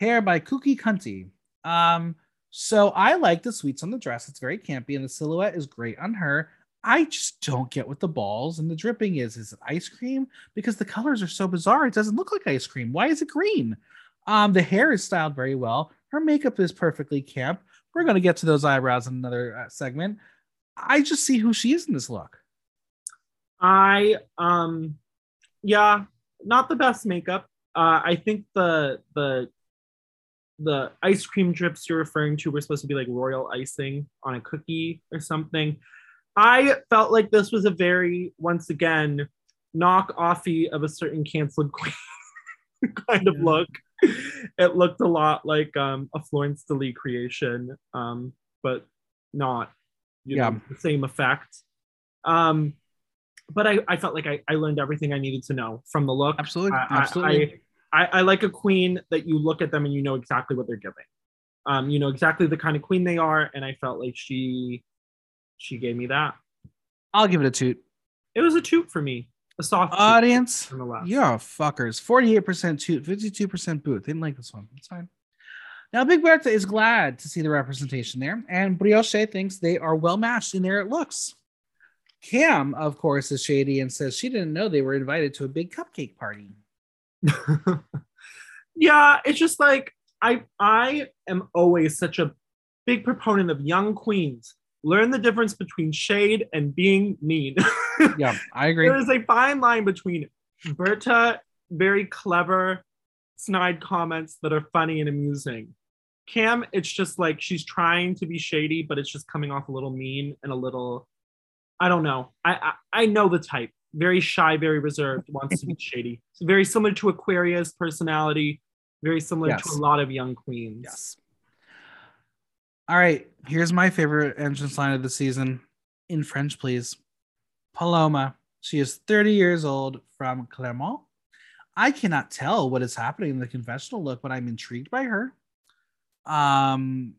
hair by Cookie Cunty. Um, so I like the sweets on the dress. It's very campy, and the silhouette is great on her. I just don't get what the balls and the dripping is. Is it ice cream? Because the colors are so bizarre. It doesn't look like ice cream. Why is it green? Um, the hair is styled very well. Her makeup is perfectly camp. We're gonna get to those eyebrows in another uh, segment. I just see who she is in this look. I um yeah, not the best makeup. Uh I think the the the ice cream drips you're referring to were supposed to be like royal icing on a cookie or something. I felt like this was a very, once again, knock offy of a certain canceled [laughs] queen kind of look. It looked a lot like um, a Florence Lee creation, um, but not you Yeah. know, the same effect. Um, but I, I felt like I, I learned everything I needed to know from the look. Absolutely. I- I- Absolutely. I, I like a queen that you look at them and you know exactly what they're giving. Um, you know exactly the kind of queen they are, and I felt like she she gave me that. I'll give it a toot. It was a toot for me, a soft Audience, yeah, fuckers. 48% toot, 52% boot. They didn't like this one. It's fine. Now, Big Bertha is glad to see the representation there, and Brioche thinks they are well matched in their looks. Kam, of course, is shady and says she didn't know they were invited to a big cupcake party. [laughs] yeah, it's just like I I am always such a big proponent of young queens. Learn the difference between shade and being mean. [laughs] Yeah, I agree. there is a fine line between Bertha, very clever, snide comments that are funny and amusing. Kam, it's just like she's trying to be shady, but it's just coming off a little mean and a little, I don't know. I I, I know the type. Very shy, very reserved, wants to be [laughs] shady. So very similar to Aquaria's personality, very similar Yes. to a lot of young queens. Yes. All right, here's my favorite entrance line of the season in French, please. Paloma. She is 30 years old from Clermont. I cannot tell what is happening in the confessional look, but I'm intrigued by her. Um,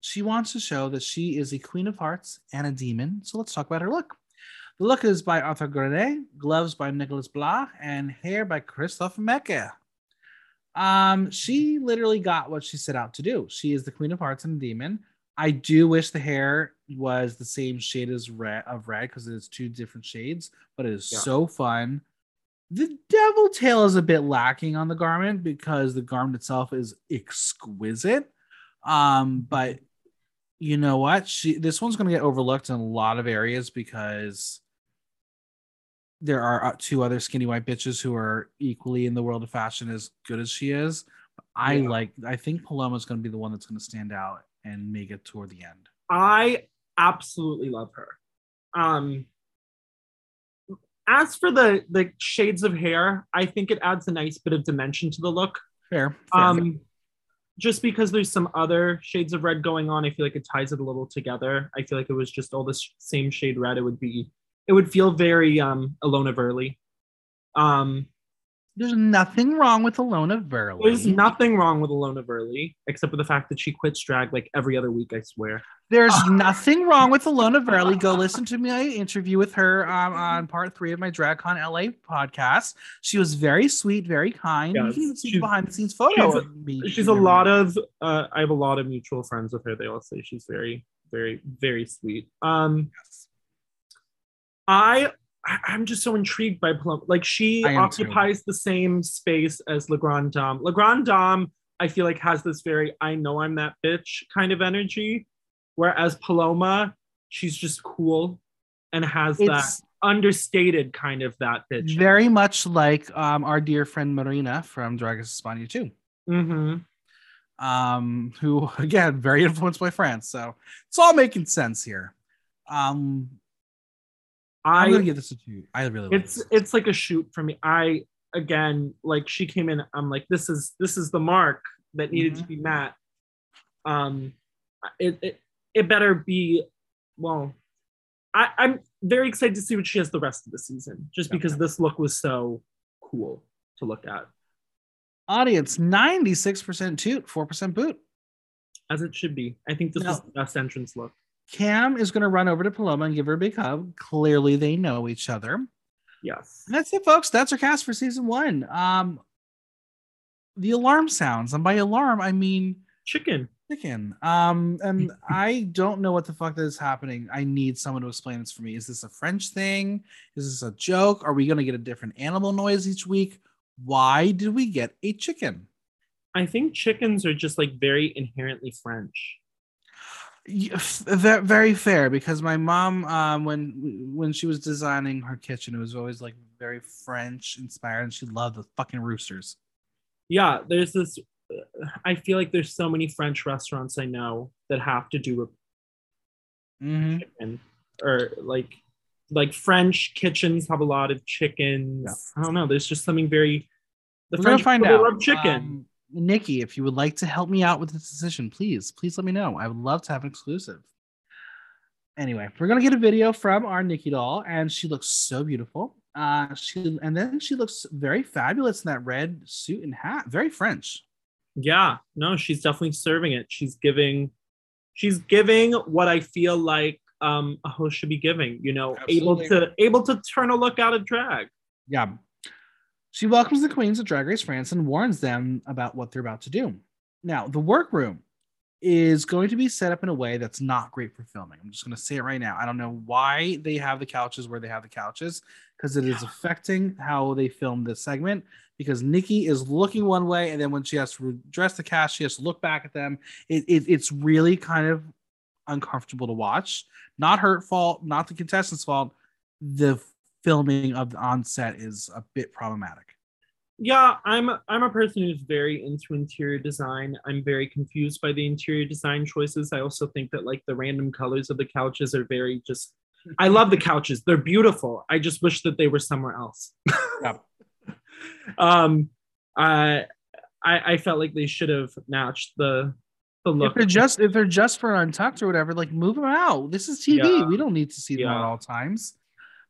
she wants to show that she is a queen of hearts and a demon. So let's talk about her look. The look is by Arthur Grenet, gloves by Nicholas Blas, and hair by Christophe Mecke. Um, she literally got what she set out to do. She is the queen of hearts and a demon. I do wish the hair was the same shade as red of red because it is two different shades, but it is Yeah. so fun. The devil tail is a bit lacking on the garment because the garment itself is exquisite. Um, but you know what? She this one's gonna get overlooked in a lot of areas because there are uh, two other skinny white bitches who are equally in the world of fashion as good as she is. I Yeah. like. I think Paloma's going to be the one that's going to stand out and make it toward the end. I absolutely love her. Um, as for the the shades of hair, I think it adds a nice bit of dimension to the look. Fair. fair. Um, just because there's some other shades of red going on, I feel like it ties it a little together. I feel like it was just all this same shade red. It would be, it would feel very um Alona Verley. Um, There's nothing wrong with Alona Verley. there's nothing wrong with Alona Verley except for the fact that she quits drag like every other week. I swear. There's [laughs] nothing wrong with Alona Verley. Go listen to my interview with her um, on part three of my DragCon LA podcast. She was very sweet, very kind. you can see she's- behind the scenes photo she's of me. she's a lot of uh, I have a lot of mutual friends with her. They all say she's very, very, very sweet. Um, I I- I'm just so intrigued by Paloma. Like she am too. occupies the same space as Le Grand Dame. Le Grand Dame, I feel like has this very I know I'm that bitch kind of energy, whereas Paloma, she's just cool and has that understated kind of that bitch. very much like um, our dear friend Marina from Drag Race España too. hmm um, who [laughs] again very influenced by France. So it's all making sense here. Um, I'm I gonna give this a two. I really like it's this. it's like a shoot for me i again like she came in i'm like this is this is the mark that needed to Mm-hmm. be met um it, it it better be well i i'm very excited to see what she has the rest of the season just because this look was so cool to look at audience 96% toot, 4% boot. as it should be i think this No. was the best entrance look Kam is gonna run over to Paloma and give her a big hug. Clearly, they know each other. And yes that's it, folks. That's our cast for season one. Um, the alarm sounds, and by alarm, I mean chicken chicken. Um, and [laughs] I don't know what the fuck that is happening. I need someone to explain this for me. Is this a French thing? Is this a joke? Are we gonna get a different animal noise each week? Why did we get a chicken? i think chickens are just like very inherently french Y- f- ve- Very fair, because my mom, um, when when she was designing her kitchen, it was always like very French inspired, and she loved the fucking roosters. yeah there's this I feel like there's so many French restaurants I know that have to do with Mhm. chicken or like like French kitchens have a lot of chickens. Yeah. I don't know. There's just something very the We're gonna French find out. love chicken. Um, Nicky, if you would like to help me out with this decision, please, please let me know. I would love to have an exclusive. Anyway, we're gonna get a video from our Nicky Doll, and she looks so beautiful. Uh, she and then she looks very fabulous in that red suit and hat, very French. yeah, no, she's definitely serving it. She's giving she's giving what I feel like um a host should be giving, you know, Absolutely. able to able to turn a look out of drag. Yeah. She welcomes the queens of Drag Race France and warns them about what they're about to do. Now, the workroom is going to be set up in a way that's not great for filming. I'm just going to say it right now. I don't know why they have the couches where they have the couches because it is affecting how they film this segment. Because Nicky is looking one way, and then when she has to dress the cast, she has to look back at them. It, it, it's really kind of uncomfortable to watch. Not her fault, not the contestants' fault. The filming of the onset is a bit problematic. Yeah, I'm I'm a person who's very into interior design. I'm very confused by the interior design choices. I also think that like the random colors of the couches are very just I love the couches. They're beautiful. I just wish that they were somewhere else. [laughs] Yeah. um I I I felt like they should have matched the the look. If they're just if they're just for untucked or whatever, like move them out. This is TV. Yeah. We don't need to see them at all times.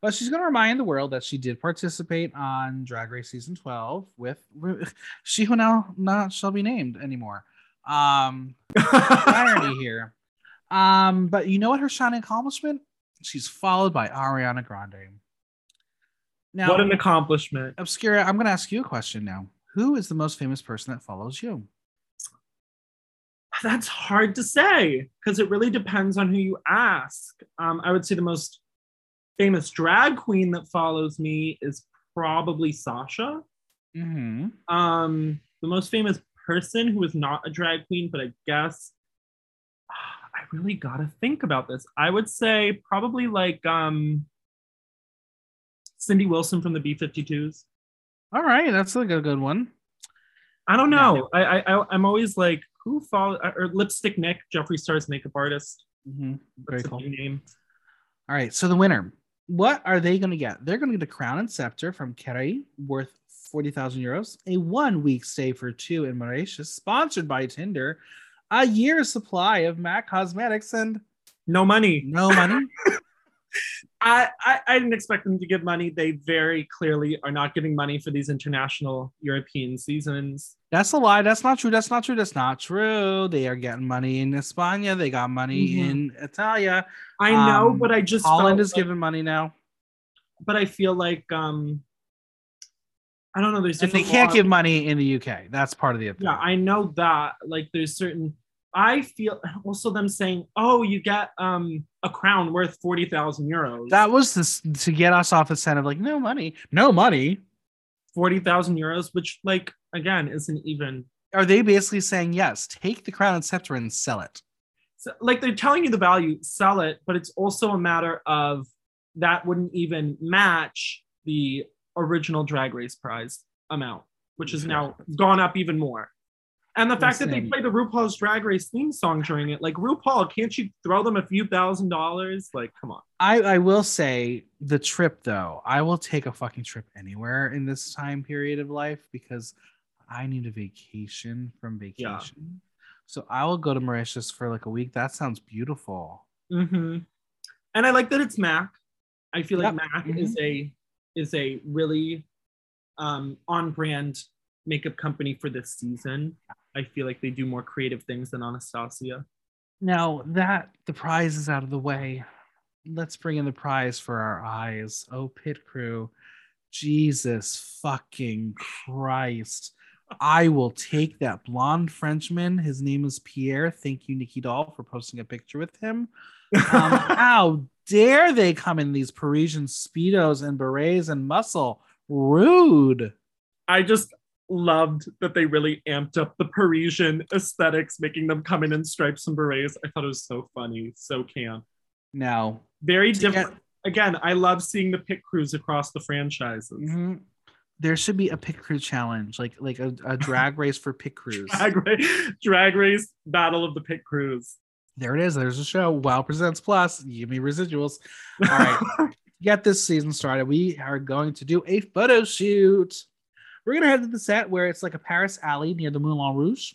But she's going to remind the world that she did participate on Drag Race season 12 with [laughs] she who now not shall be named anymore. Um, [laughs] irony here. Um, but you know what her shining accomplishment? She's followed by Ariana Grande. Now, what an accomplishment. Obscura, I'm going to ask you a question now. Who is the most famous person that follows you? That's hard to say because it really depends on who you ask. Um, I would say the most famous drag queen that follows me is probably Sasha. Mm-hmm. Um, the most famous person who is not a drag queen, but I guess I really gotta think about this. I would say probably like um, Cindy Wilson from the B52s. All right, that's like a good one. I don't Yeah. know. I, I I- I'm always like who follow or Lipstick Nick, Jeffree Star's makeup artist. Mm-hmm. Very That's cool. new name. All right, so the winner. What are they going to get? They're going to get a crown and scepter from Kerai, worth 40,000 euros, a one week stay for two in Mauritius, sponsored by Tinder, a year's supply of MAC cosmetics, and No money. no money. [laughs] I, I I didn't expect them to give money. They very clearly are not giving money for these international European seasons. That's a lie. That's not true. That's not true. That's not true. They are getting money in España. They got money Mhm. in Italia. I know, Um, but I just Holland is like- giving money now. but I feel like um I don't know. There's And they can't laws. give money in the UK. That's part of the. Yeah, I know that. Like, there's certain. I feel also them saying, "Oh, you get um a crown worth forty thousand euros." That was this to get us off the scent of like, no money. No money. forty thousand euros, which like again isn't even Are they basically saying, yes, take the crown and scepter and sell it? so, like they're telling you the value, sell it, but it's also a matter of that wouldn't even match the original drag race prize amount, which has now gone up even more. And the fact that they play the RuPaul's Drag Race theme song during it, like RuPaul, can't you throw them a few thousand dollars? Like, come on. I, I will say the trip though, I will take a fucking trip anywhere in this time period of life because I need a vacation from vacation. Yeah. So I will go to Mauritius for like a week. That sounds beautiful. Mm-hmm. And I like that it's Mac. I feel like Yep. Mac Mhm. is a is a really um, on brand makeup company for this season. I feel like they do more creative things than Anastasia. Now that the prize is out of the way, let's bring in the prize for our eyes. Oh, pit crew. Jesus fucking Christ. I will take that blonde Frenchman. His name is Pierre. Thank you, Nicky Doll, for posting a picture with him. Um, [laughs] how dare they come in these Parisian Speedos and berets and muscle? Rude. I just loved that they really amped up the Parisian aesthetics, making them come in in stripes and berets. I thought it was so funny, so camp. Now, Very To get- different. Again, I love seeing the pit crews across the franchises. Mhm. There should be a pit crew challenge, like like a, a drag [laughs] race for pit crews. Drag, race, drag race battle of the pit crews. There it is. There's a show. Wow Presents Plus. Give me residuals. All right. [laughs] get this season started, we are going to do a photo shoot. We're gonna head to the set where it's like a Paris alley near the Moulin Rouge.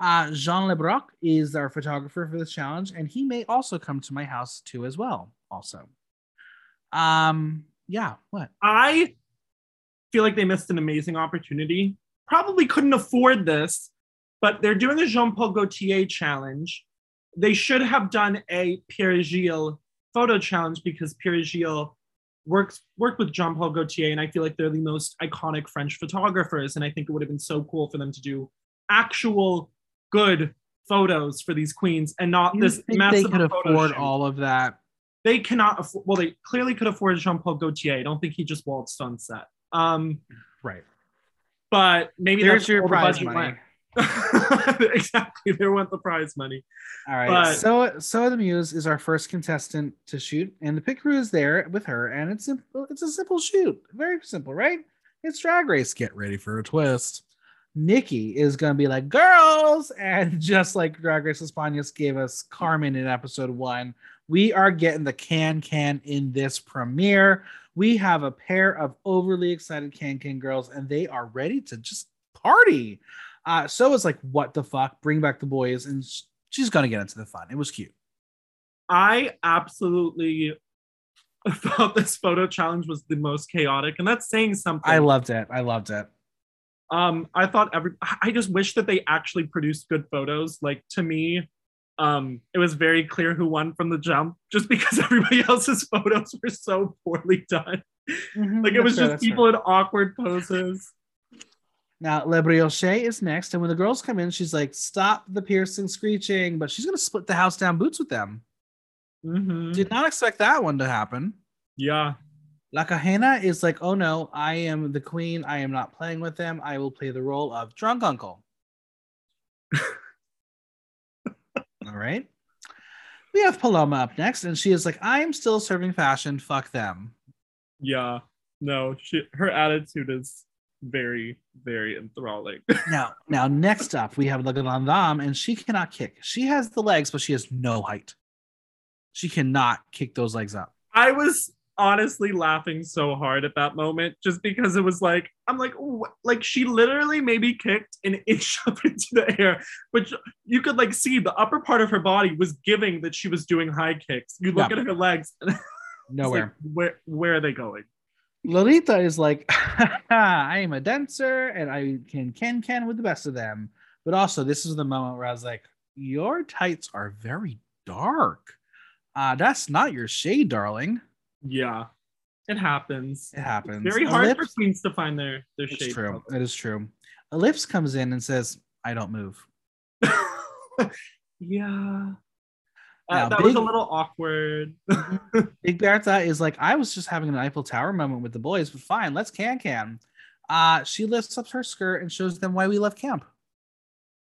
Uh, Jean Lebrock is our photographer for this challenge, and he may also come to my house too as well. Also, um, yeah. What? I feel like they missed an amazing opportunity. Probably couldn't afford this, but they're doing a Jean Paul Gaultier challenge. They should have done a Pierre Gilles photo challenge because Pierre Gilles works worked with Jean Paul Gaultier, and I feel like they're the most iconic French photographers. And I think it would have been so cool for them to do actual good photos for these queens and not You this think they massive could afford shoot. all of that? They cannot afford. Well, they clearly could afford Jean Paul Gaultier. I don't think he just waltzed on set. Um, Right. but maybe There's that's your prize budget money. Went. [laughs] exactly, there went the prize money. All right. But- so so the Muse is our first contestant to shoot, and the pit crew is there with her, and it's simple. It's a simple shoot, very simple, right? It's drag race. Get ready for a twist. Nicky is gonna be like girls, [laughs] and just like Drag Race Españas gave us Carmen in episode one, we are getting the can can in this premiere. We have a pair of overly excited can can girls, and they are ready to just party. Uh, so it's like, what the fuck? Bring back the boys, and she's gonna get into the fun. It was cute. I absolutely thought this photo challenge was the most chaotic, and that's saying something. I loved it. I loved it. um, I thought every. I just wish that they actually produced good photos. Like to me, um, it was very clear who won from the jump, just because [laughs] everybody else's photos were so poorly done. Like it was just people in awkward poses. Now, Le Brioche is next, and when the girls come in, she's like, "Stop the piercing, screeching!" But she's gonna split the house down boots with them. Mhm. Did not expect that one to happen. Yeah. La Kahena is like, "Oh no, I am the queen. I am not playing with them. I will play the role of drunk uncle." [laughs] All right. We have Paloma up next, and she is like, "I am still serving fashion. Fuck them." Yeah. No, she her attitude is very, very enthralling. [laughs] Now, now next up we have La Grande Dame, and she cannot kick. She has the legs, but she has no height. She cannot kick those legs up. I was honestly laughing so hard at that moment just because it was like I'm like like she literally maybe kicked an [laughs] inch up into the air, but you could like see the upper part of her body was giving that she was doing high kicks. You look Yeah. at her legs, and [laughs] Nowhere. like, where where are they going? Lolita is like, [laughs] I am a dancer and I can can can with the best of them. But also, this is the moment where I was like, your tights are very dark. Uh, that's not your shade, darling. Yeah, it happens. It happens. Very hard for queens to find their their It's shade. true. It is true. Elips comes in and says, I don't move. [laughs] yeah. Uh, that was a little awkward. [laughs] Big Bertha is like, I was just having an Eiffel Tower moment with the boys, but fine, let's can can. Uh, she lifts up her skirt and shows them why we left camp.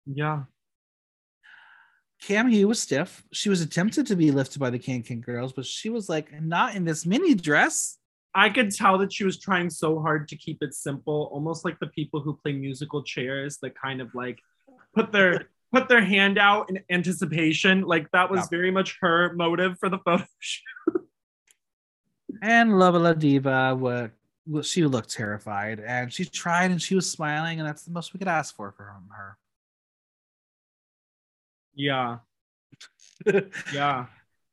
yeah. Kam Hugh was stiff. She was attempted to be lifted by the Can Can girls, but she was like, not in this mini dress. I could tell that she was trying so hard to keep it simple, almost like the people who play musical chairs that kind of like put their put their hand out in anticipation. Like that was Yeah. very much her motive for the [laughs] photo shoot. And Lova Ladiva, wa- she looked terrified, and she tried and she was smiling, and that's the most we could ask for from her. Yeah, [laughs] yeah.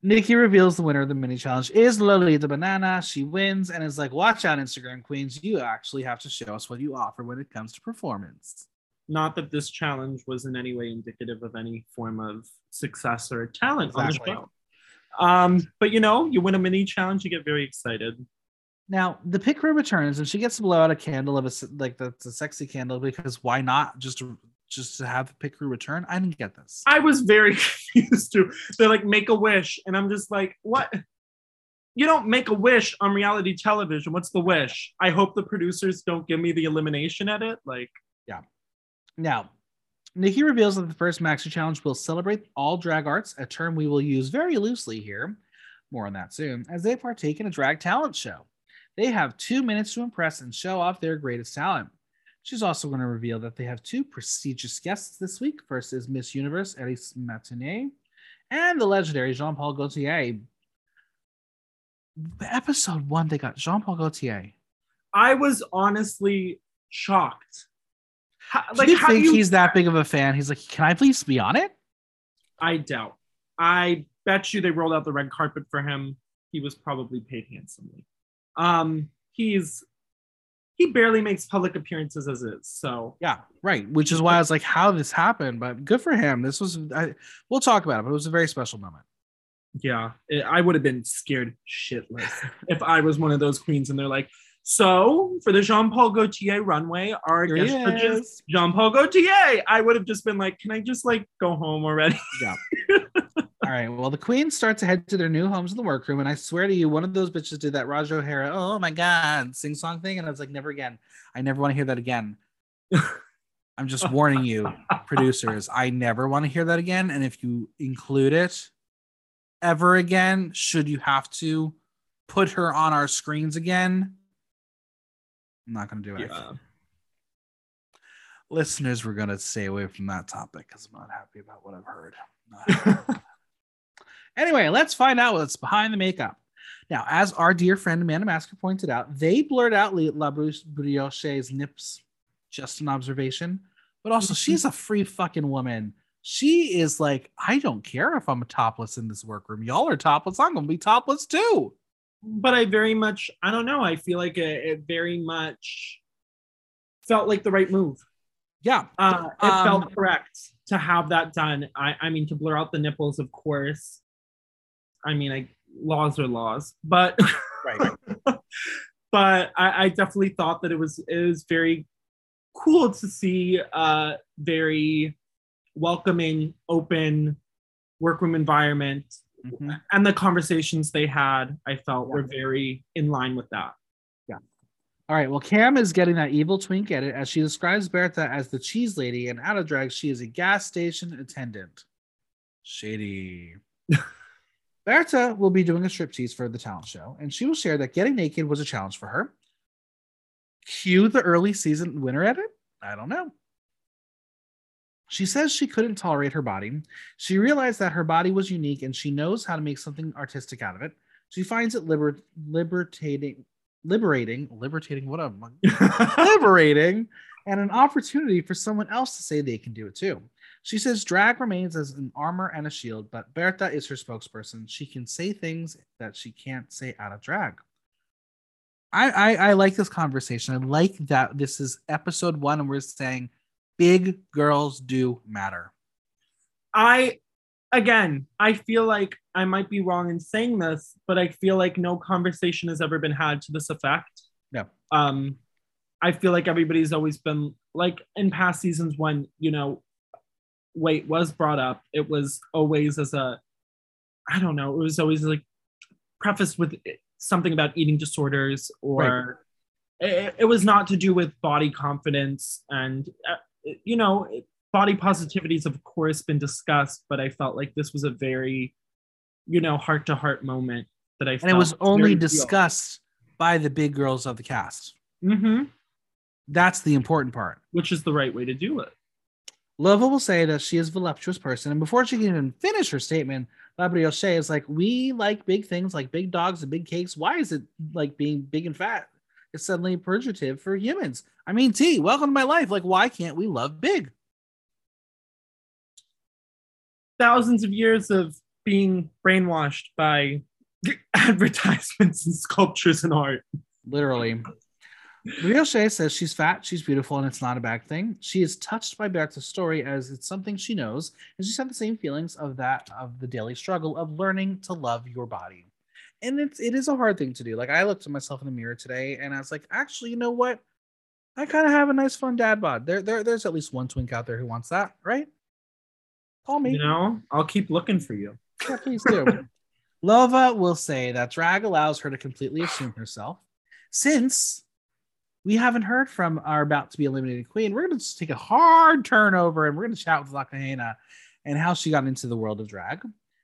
Nicky reveals the winner of the mini challenge is Lolita Banana. She wins and is like, "Watch out, Instagram queens! You actually have to show us what you offer when it comes to performance." Not that this challenge was in any way indicative of any form of success or talent Exactly. on the show. Um, but you know, you win a mini challenge, you get very excited. Now the pit crew returns and she gets to blow out a candle of a like that's a sexy candle because why not just just to have the pit crew return? I didn't get this. I was very [laughs] confused too. They're like, make a wish. And I'm just like, what? You don't make a wish on reality television. What's the wish? I hope the producers don't give me the elimination edit. Like, Now, Nicky reveals that the first Maxi Challenge will celebrate all drag arts, a term we will use very loosely here. More on that soon, as they partake in a drag talent show. They have two minutes to impress and show off their greatest talent. She's also going to reveal that they have two prestigious guests this week. First is Miss Universe Iris Mittenaere and the legendary Jean Paul Gaultier. Episode one, they got Jean Paul Gaultier. I was honestly shocked. How, Like, do you think he's that big of a fan? He's like, can I please be on it? I doubt. I bet you they rolled out the red carpet for him. He was probably paid handsomely. Um, he's he barely makes public appearances as is. So Yeah, right. Which is why I was like, how this happened, but good for him. This was, I, we'll talk about it, but it was a very special moment. yeah, it- I would have been scared shitless [laughs] if I was one of those queens and they're like, so for the Jean Paul Gaultier runway, our Here guest judges is. Jean Paul Gaultier. I would have just been like, can I just like go home already? Yeah. [laughs] All right. Well, the queens start to head to their new homes in the workroom, and I swear to you, one of those bitches did that Raj O'Hara, oh my god, sing song thing, and I was like, never again. I never want to hear that again. [laughs] I'm just warning you, producers. I never want to hear that again. And if you include it ever again, should you have to put her on our screens again, I'm not going to do it. Yeah. Listeners, we're going to stay away from that topic because I'm not happy about [laughs] what I've heard. Anyway, let's find out what's behind the makeup. Now, as our dear friend Amanda Masker pointed out, they blurred out La Bruce Brioche's nips, just an observation, but also mm-hmm. she's a free fucking woman. She is like, I don't care if I'm topless in this workroom. Y'all are topless. I'm gonna be topless too. But I very much, I don't know. I feel like it, it very much felt like the right move. Yeah, Uh, it Um, felt correct to have that done. I, I mean, to blur out the nipples, of course. I mean, I, laws are laws, but right. [laughs] but I, I definitely thought that it was it was very cool to see a very welcoming, open workroom environment, Mhm. and the conversations they had, I felt Yeah. were very in line with that. Yeah. All right. Well, Kam is getting that evil twink edit as she describes Bertha as the cheese lady, and out of drag, she is a gas station attendant. Shady. [laughs] Bertha will be doing a striptease for the talent show, and she will share that getting naked was a challenge for her. Cue the early season winner edit? I don't know. She says she couldn't tolerate her body. She realized that her body was unique and she knows how to make something artistic out of it. She finds it liber- liberating, liberating, liberating, what a [laughs] liberating, and an opportunity for someone else to say they can do it too. She says drag remains as an armor and a shield, but Bertha is her spokesperson. She can say things that she can't say out of drag. I, I I like this conversation. I like that this is episode one, and we're saying big girls do matter. I again, I feel like I might be wrong in saying this, but I feel like no conversation has ever been had to this effect. Yeah. Um, I feel like everybody's always been like in past seasons when you know weight was brought up, it was always as a I don't know, it was always like prefaced with something about eating disorders or it, it was not to do with body confidence and uh, you know body positivities of course been discussed but i felt like this was a very you know heart to heart moment that i felt And it was only discussed by the big girls of the cast. Mm-hmm. That's the important part. which is the right way to do it Lova will say that she is a voluptuous person, and before she can even finish her statement, La Brioche is like, "We like big things, like big dogs and big cakes. Why is it like being big and fat? It's suddenly purgative for humans. I mean, T, welcome to my life. Like, why can't we love big? thousands of years of being brainwashed by [laughs] advertisements and sculptures and art Literally." Brioche says she's fat, she's beautiful, and it's not a bad thing. She is touched by Bertha's story as it's something she knows, and she's had the same feelings of that of the daily struggle of learning to love your body. And it's it is a hard thing to do. Like I looked at myself in the mirror today and I was like, actually, you know what? I kind of have a nice fun dad bod. There, there, there's at least one twink out there who wants that, right? Call me. you know i'll keep looking for you Yeah, please do. [laughs] Lova will say that drag allows her to completely assume herself. Since we haven't heard from our about to be eliminated queen, we're going to take a hard turn over and we're going to chat with La Kahena and how she got into the world of drag.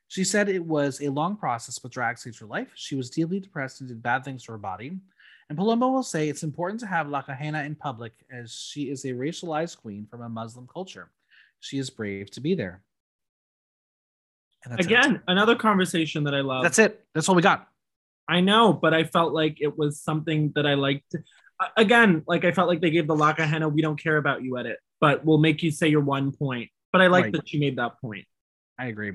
She said it was a long process, but drag saved her life. She was deeply depressed and did bad things to her body. And Paloma will say it's important to have La Kahena in public as she is a racialized queen from a Muslim culture. She is brave to be there. And Again, it. another conversation that I love. That's it. That's all we got. I know, but I felt like it was something that I liked. Again, like I felt like they gave the La Kahena, we don't care about you edit, but we'll make you say your one point. But I like right. that she made that point. I agree.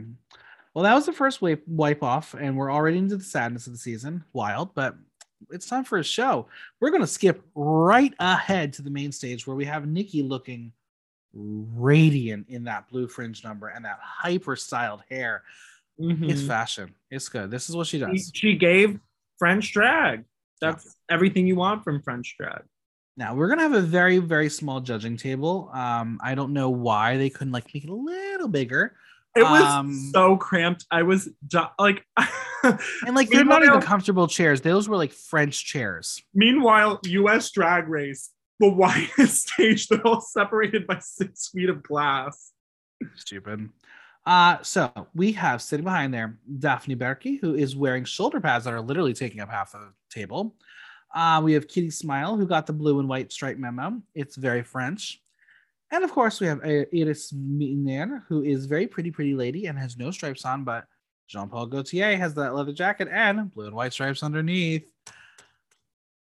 Well, that was the first wipe, wipe off, and we're already into the sadness of the season. Wild, but it's time for a show. We're going to skip right ahead to the main stage where we have Nicky looking radiant in that blue fringe number and that hyper styled hair. Mm-hmm. It's fashion. It's good. This is what she does. She, she gave French drag. That's yeah. everything you want from French drag. Now we're gonna have a very very small judging table. Um, I don't know why they couldn't like make it a little bigger. It was um, so cramped. I was like, [laughs] and like they're not even comfortable chairs. Those were like French chairs. Meanwhile, U.S. Drag Race, the [laughs] widest stage, they're all separated by six feet of glass. Stupid. Uh, so we have sitting behind there Daphne Bürki, who is wearing shoulder pads that are literally taking up half of the table. Uh, we have Kitty Smile, who got the blue and white stripe memo. It's very French. And of course, we have Iris Mittenaere, who is very pretty, pretty lady and has no stripes on, but Jean Paul Gaultier has that leather jacket and blue and white stripes underneath.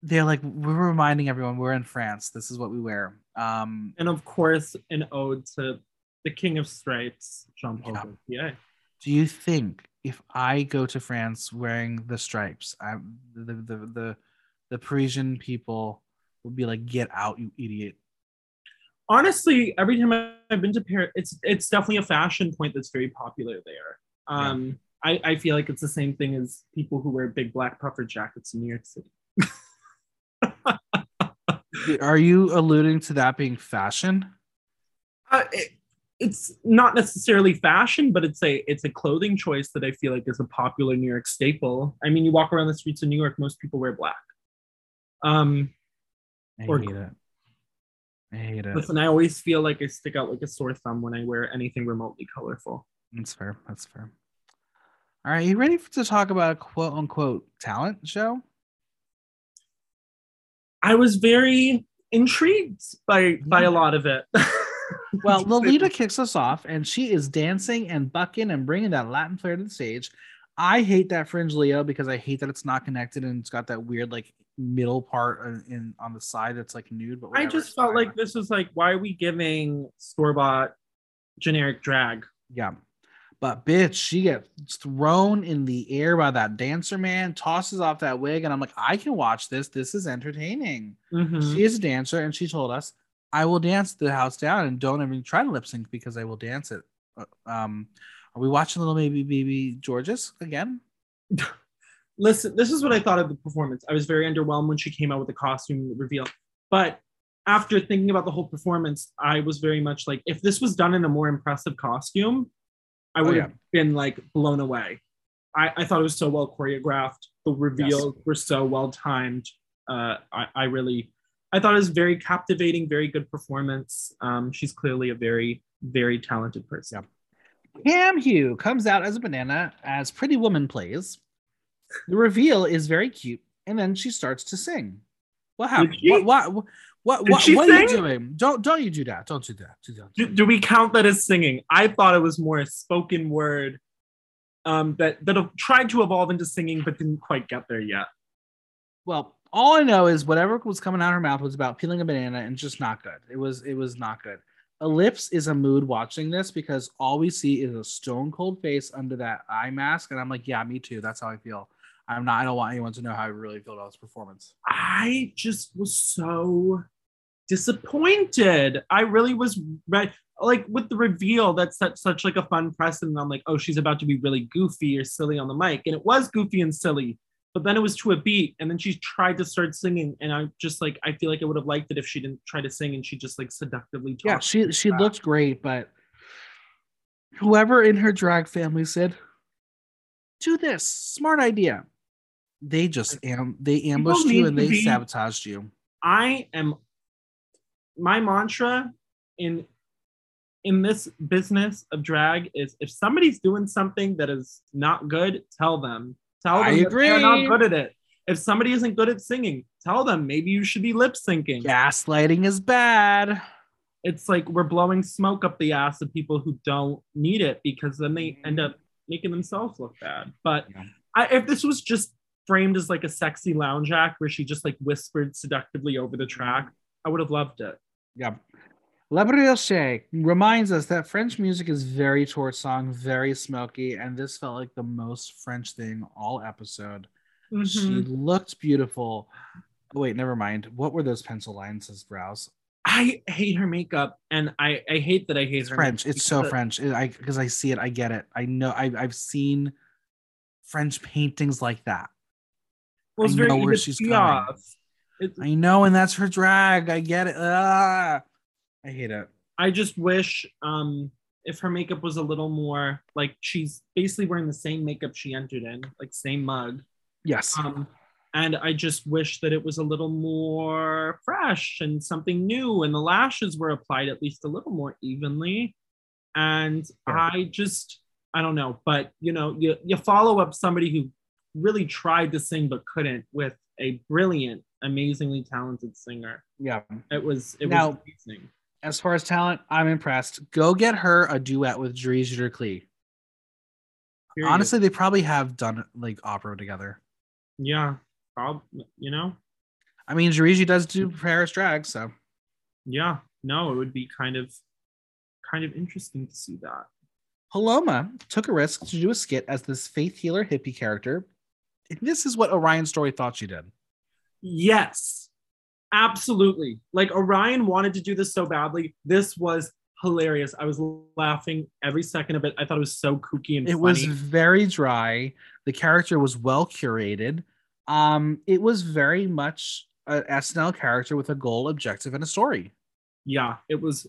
They're like, we're reminding everyone we're in France. This is what we wear. Um, and of course, an ode to the King of Stripes, Jean Paul yeah. Gaultier. Do you think if I go to France wearing the stripes, I, the, the, the, the Parisian people will be like, get out, you idiot honestly, every time I've been to Paris, it's it's definitely a fashion point that's very popular there. Um, yeah. I, I feel like it's the same thing as people who wear big black puffer jackets in New York City. [laughs] Are you alluding to that being fashion? Uh, it, it's not necessarily fashion, but it's a it's a clothing choice that I feel like is a popular New York staple. I mean, you walk around the streets of New York, most people wear black. Um, I or, hate it. I hate it. Listen, I always feel like I stick out like a sore thumb when I wear anything remotely colorful. That's fair. That's fair. All right, you ready to talk about a quote unquote talent show? I was very intrigued by by a lot of it. [laughs] well, Lolita kicks us off, and she is dancing and bucking and bringing that Latin flair to the stage. I hate that fringe Leo because I hate that it's not connected and it's got that weird like middle part in on the side that's like nude. But whatever, I just felt like this was like, why are we giving store bought generic drag? Yeah. But bitch, she gets thrown in the air by that dancer man, tosses off that wig, and I'm like, I can watch this. This is entertaining. Mm-hmm. She is a dancer, and she told us, I will dance the house down and don't even try to lip sync because I will dance it. Uh, um, are we watching little baby baby Georges again? [laughs] listen, this is what I thought of the performance. I was very underwhelmed when she came out with the costume reveal. But after thinking about the whole performance, I was very much like, if this was done in a more impressive costume, I would oh, yeah. have been like blown away. I, I, thought it was so well choreographed. The reveals yes. were so well timed. Uh, I, I, really, I thought it was very captivating, very good performance. Um, she's clearly a very, very talented person. Kam Hugh comes out as a banana as Pretty Woman plays. The reveal is very cute, and then she starts to sing. What happened? What? What? What? What, what, what are you doing? Don't don't you do that? Don't do that. Do, that. do, do we count that as singing? I thought it was more a spoken word um, that that tried to evolve into singing, but didn't quite get there yet. Well, all I know is whatever was coming out of her mouth was about peeling a banana and just not good. It was it was not good. Elips is a mood watching this because all we see is a stone cold face under that eye mask, and I'm like, yeah, me too. That's how I feel. I'm not. I don't want anyone to know how I really feel about this performance. I just was so disappointed. I really was right. Like with the reveal, that's such such like a fun precedent. I'm like, oh, she's about to be really goofy or silly on the mic, and it was goofy and silly. But then it was to a beat, and then she tried to start singing, and I just like I feel like I would have liked it if she didn't try to sing and she just like seductively. Talked. Yeah, she she looked great, but whoever in her drag family said, "Do this, smart idea." they just am they ambushed you and they be, sabotaged you. I am my mantra in in this business of drag is if somebody's doing something that is not good, tell them. Tell them I agree. they're not good at it. If somebody isn't good at singing, tell them maybe you should be lip syncing. Gaslighting is bad. It's like we're blowing smoke up the ass of people who don't need it because then they end up making themselves look bad. But Yeah. I, if this was just framed as like a sexy lounge act where she just like whispered seductively over the track, I would have loved it. Yeah. La Brioche reminds us that French music is very torch song, very smoky, and this felt like the most French thing all episode. She Mhm. looked beautiful. Oh, wait, never mind. What were those pencil lines as brows? I hate her makeup, and I I hate that I hate her. French. makeup It's so French. It, I because I see it. I get it. I know. I, I've seen French paintings like that. Well, I know where she's going. It's, I know, and that's her drag. I get it. Ah, I hate it. I just wish um if her makeup was a little more like she's basically wearing the same makeup she entered in, like same mug. Yes. Um, and I just wish that it was a little more fresh and something new, and the lashes were applied at least a little more evenly. And Yeah. I just, I don't know, but you know, you you follow up somebody who really tried to sing but couldn't with a brilliant, amazingly talented singer. yeah. It was it Now- was amazing. As far as talent, I'm impressed. Go get her a duet with Dries Jerklee. Honestly, they probably have done like opera together. yeah, prob- you know, I mean, Dries does do Paris drag, so yeah, no, it would be kind of kind of interesting to see that. Paloma took a risk to do a skit as this faith healer hippie character. And this is what Orion Story thought she did. Yes, absolutely. Like Orion wanted to do this so badly. This was hilarious. I was laughing every second of it. I thought it was so kooky and It funny. was very dry. The character was well curated. Um, it was very much a SNL character with a goal, objective, and a story. yeah, it was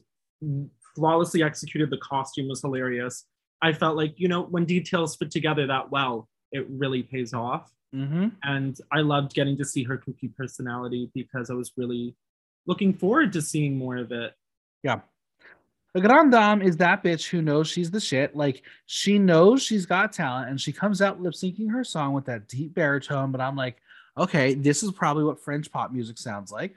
flawlessly executed. The costume was hilarious. I felt like, you know, when details fit together that well, it really pays off. Mm-hmm. And I loved getting to see her kooky personality because I was really looking forward to seeing more of it. Yeah. The Grande Dame is that bitch who knows she's the shit. Like she knows she's got talent and she comes out lip syncing her song with that deep baritone. But I'm like, okay, this is probably what French pop music sounds like.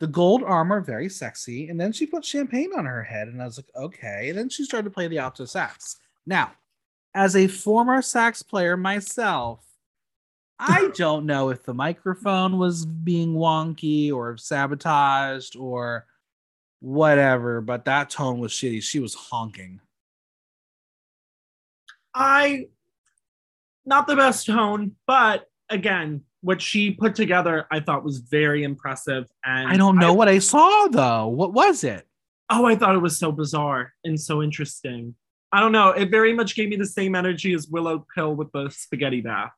The gold armor, very sexy. And then she put champagne on her head. And I was like, okay. And then she started to play the alto sax. Now, as a former sax player myself, I don't know if the microphone was being wonky or sabotaged or whatever, but that tone was shitty. She was honking. I not the best tone, but again, what she put together I thought was very impressive. And I don't know what I saw though. What was it? oh, I thought it was so bizarre and so interesting. I don't know. It very much gave me the same energy as Willow Pill with the spaghetti bath.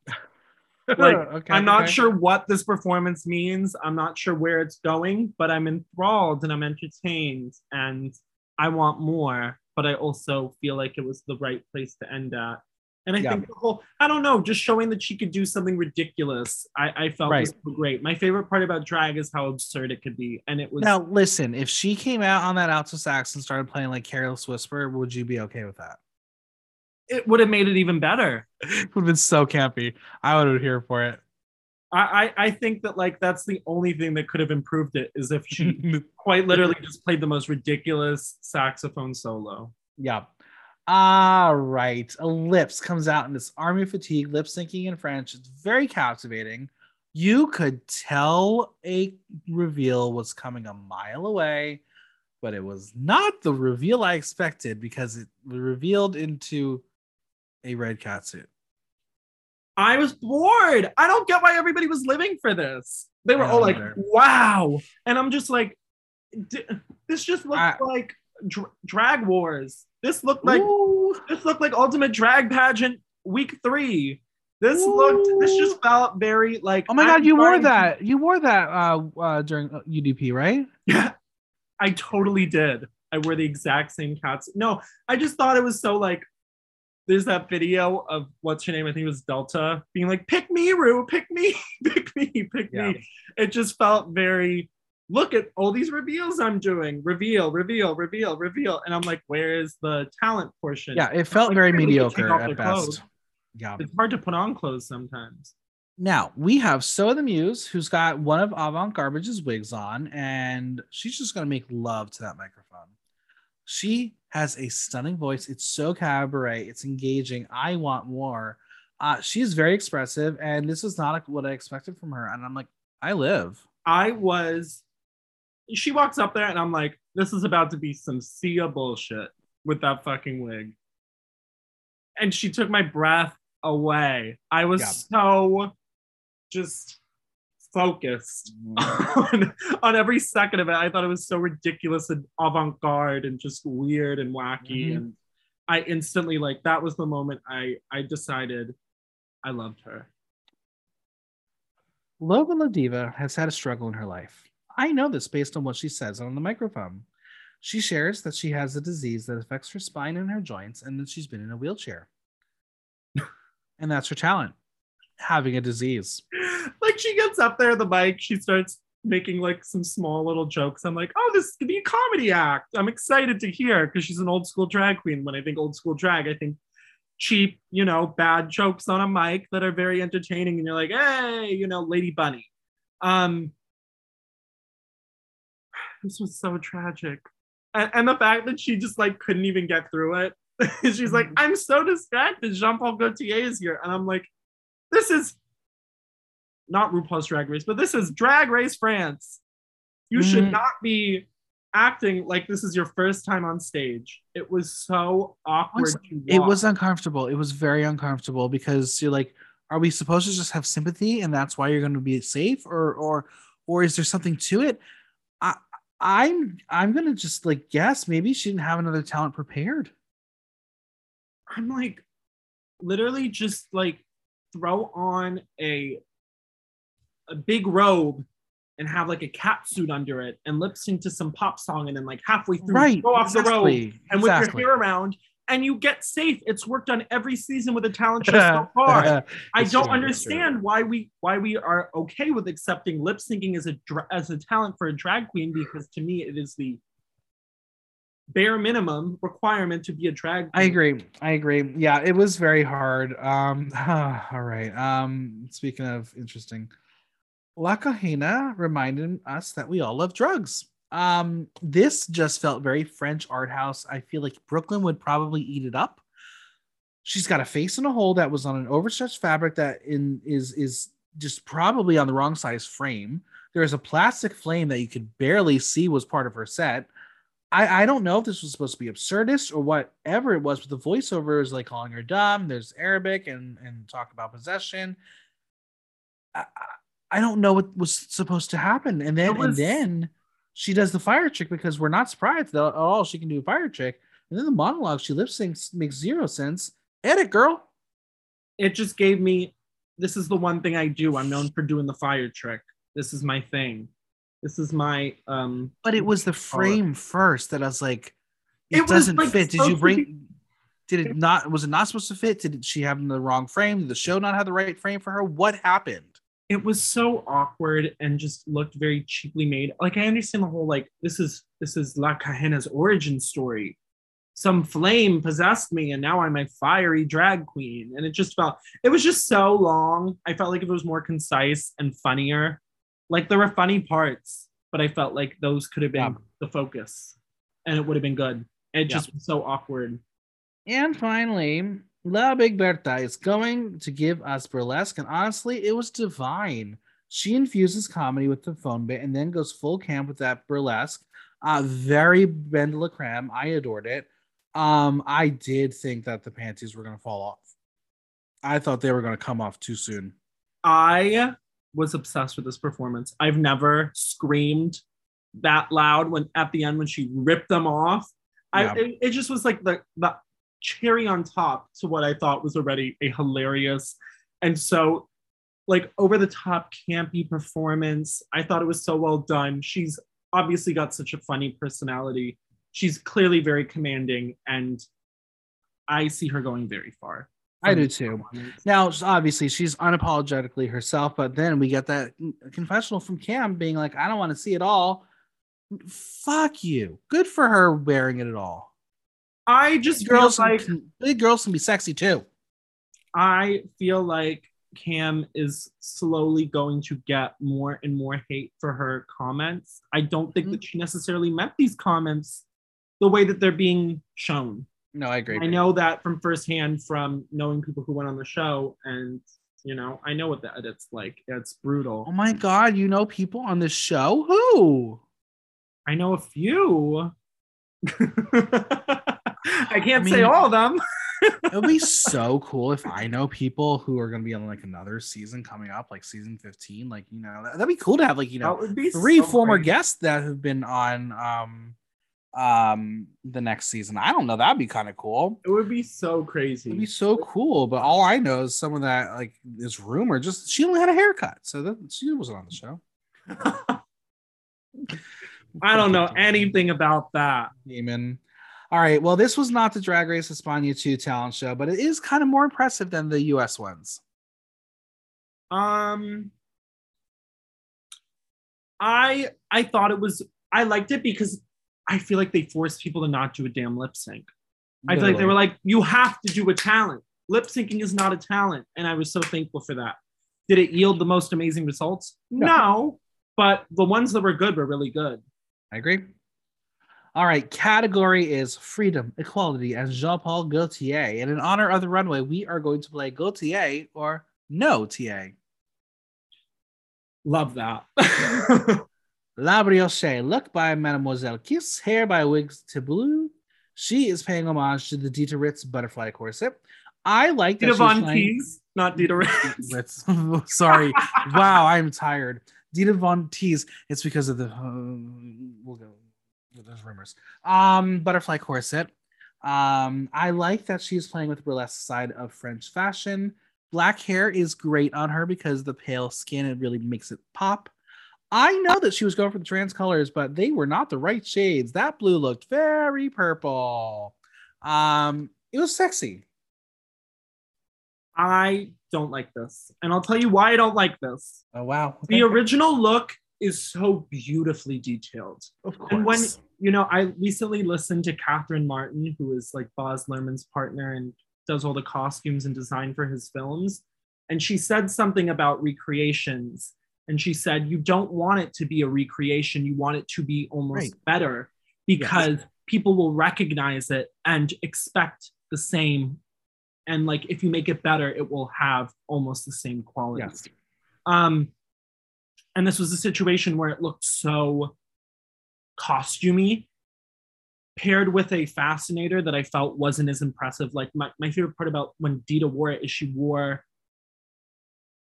[laughs] Like, oh, Okay, I'm not okay. sure what this performance means. I'm not sure where it's going, but I'm enthralled and I'm entertained and I want more. But I also feel like it was the right place to end at. And I Yeah. think the whole, I don't know, just showing that she could do something ridiculous, I, I felt was so great. My favorite part about drag is how absurd it could be. And it was, Now listen, if she came out on that alto sax and started playing like Careless Whisper, would you be okay with that? It would have made it even better. [laughs] It would have been so campy. I would have been here for it. I, I, I think that like that's the only thing that could have improved it is if she [laughs] quite literally just played the most ridiculous saxophone solo. yeah. All right. Elips comes out in this army fatigue, lip syncing in French. It's very captivating. You could tell a reveal was coming a mile away, but it was not the reveal I expected because it revealed into a red cat suit. I was bored. I don't get why everybody was living for this. They were all like, either. "Wow," and I'm just like, D- "This just looks I- like dr- drag wars. This looked like Ooh. this looked like ultimate drag pageant week three. This looked. This just felt very like. Oh my I'm god, you wore trying to- that. You wore that uh, uh during UDP, right? Yeah, [laughs] I totally did. I wore the exact same cats. No, I just thought it was so like. There's that video of what's her name? I think it was Delta being like, "Pick me, Rue, pick me, [laughs] pick me, pick Yeah. me." It just felt very. Look at all these reveals I'm doing. Reveal, reveal, reveal, reveal, and I'm like, "Where is the talent portion?" Yeah, it felt Like, very mediocre at best. clothes. Yeah. It's hard to put on clothes sometimes. Now we have Soa de Muse, who's got one of Avant Garbage's wigs on, and she's just gonna make love to that microphone. She has a stunning voice. It's so cabaret. It's engaging. I want more. Uh, she's very expressive, and this is not what I expected from her. And I'm like, I live. I was. She walks up there, and I'm like, this is about to be some Sia bullshit with that fucking wig. And she took my breath away. I was Yeah. so just focused on, on every second of it. I thought it was so ridiculous and avant garde and just weird and wacky. Mhm. And I instantly, like, that was the moment I, I decided I loved her. Lova Ladiva has had a struggle in her life. I know this based on what she says on the microphone. She shares that she has a disease that affects her spine and her joints, and that she's been in a wheelchair. [laughs] and that's her talent, having a disease. like she gets up there the mic she starts making like some small little jokes. I'm like oh this could be a comedy act. I'm excited to hear because she's an old school drag queen. When i think old school drag i think cheap you know bad jokes on a mic that are very entertaining and you're like hey you know lady bunny. Um this was so tragic. And, and the fact that she just like couldn't even get through it. [laughs] She's like i'm so distracted. Jean-paul gaultier is here. And i'm like this is not RuPaul's Drag Race, but this is Drag Race France. You should Mhm. not be acting like this is your first time on stage. It was so awkward. to It was uncomfortable. It was very uncomfortable because you're like, are we supposed to just have sympathy and that's why you're going to be safe, or or or is there something to it? I I'm I'm gonna just like guess maybe she didn't have another talent prepared. I'm like, literally just like throw on a a big robe and have like a cat suit under it and lip sync to some pop song and then like halfway through Right. go off the road and with exactly. your hair around and you get safe. It's worked on every season with a talent show so [laughs] far. I don't true, understand why we why we are okay with accepting lip syncing as a as a talent for a drag queen because to me it is the bare minimum requirement to be a drag. I agree. I agree. Yeah, it was very hard. Um, [laughs] all right. Um, speaking of interesting, La Kahena reminded us that we all love drugs. Um, this just felt very French art house. I feel like Brooklyn would probably eat it up. She's got a face in a hole that was on an overstretched fabric that in is is just probably on the wrong size frame. There's a plastic flame that you could barely see was part of her set. I, I don't know if this was supposed to be absurdist or whatever it was, but the voiceover is like calling her dumb. There's Arabic and and talk about possession. I, I- don't know what was supposed to happen, and then was- and then she does the fire trick because we're not surprised that all. she can do a fire trick, and then the monologue she lip syncs makes zero sense. Edit, girl. It just gave me. This is the one thing I do. I'm known for doing the fire trick. This is my thing. This is my um. But it was the frame first that I was like, it, It doesn't like, fit. Did you bring? be- Did it not? Was it not supposed to fit? Did she have the wrong frame? Did the show not have the right frame for her? What happened? it was so awkward and just looked very cheaply made. Like I understand the whole like this is this is La Kahena's origin story. Some flame possessed me and now I'm a fiery drag queen. And it just felt it was just so long. I felt like if it was more concise and funnier. Like there were funny parts, but I felt like those could have been Yeah. the focus and it would have been good. It Yeah. just was so awkward. And finally, La Big Bertha is going to give us burlesque, and honestly, it was divine. She infuses comedy with the phone bit and then goes full camp with that burlesque. Uh, very BenDeLaCreme. I adored it. Um, I did think that the panties were going to fall off. I thought they were going to come off too soon. I was obsessed with this performance. I've never screamed that loud when at the end when she ripped them off. I it, it just was like the the cherry on top to what I thought was already a hilarious and so like over the top campy performance. I thought it was so well done. She's obviously got such a funny personality. She's clearly very commanding and I see her going very far. I do too. Now, obviously, she's unapologetically herself, but then we get that confessional from Kam being like, I don't want to see it all. Fuck you. Good for her wearing it at all. I just girls, like can, big girls can be sexy too. I feel like Kam is slowly going to get more and more hate for her comments. I don't think Mhm. that she necessarily meant these comments the way that they're being shown. No, I agree. I know that from firsthand from knowing people who went on the show, and you know, I know what that it's like. It's brutal. Oh my god, you know people on this show? Who? I know a few. [laughs] I can't I say all of them. [laughs] it would be so cool if I know people who are going to be on like another season coming up, like season 15. Like, you know, that, would be cool to have like, you know, be three so former great. guests that have been on um um the next season. I don't know. That'd be kind of cool. It would be so crazy. It'd be so cool. But all I know is some of that like is rumor. Just she only had a haircut, so that she wasn't on the show. [laughs] I don't know anything about that. Demon. All right. Well, this was not the Drag Race España 2 talent show, but it is kind of more impressive than the US ones. Um, I I thought it was I liked it because I feel like they forced people to not do a damn lip sync. I feel like they were like, you have to do a talent. Lip syncing is not a talent, and I was so thankful for that. Did it yield the most amazing results? No. No, but the ones that were good were really good. I agree. All right, category is freedom, equality, and Jean Paul Gaultier. And in honor of the runway, we are going to play Gaultier or no TA. Love that. [laughs] La Brioche, look by Mademoiselle Kiss, hair by Wigs to Blue. She is paying homage to the Dita Ritz butterfly corset. I like Dita Von Teese, not Dita Ritz. Ritz. [laughs] Sorry. wow, I'm tired. Dita Von Teese. It's because of the. Uh, we'll go. There's rumors. Um, butterfly corset. Um, I like that she's playing with the burlesque side of French fashion. Black hair is great on her because the pale skin it really makes it pop. I know that she was going for the trans colors, but they were not the right shades. That blue looked very purple. Um, it was sexy. I don't like this. And I'll tell you why I don't like this. Oh wow. The original look is so beautifully detailed. of course. And when, you know, I recently listened to Catherine Martin, who is like Baz Luhrmann's partner and does all the costumes and design for his films. And she said something about recreations. And she said, you don't want it to be a recreation. You want it to be almost Right. better because people will recognize it and expect the same. And like, if you make it better, it will have almost the same quality. Yes. Um, and this was a situation where it looked so costumey, paired with a fascinator that I felt wasn't as impressive. Like my, my favorite part about when Dita wore it is she wore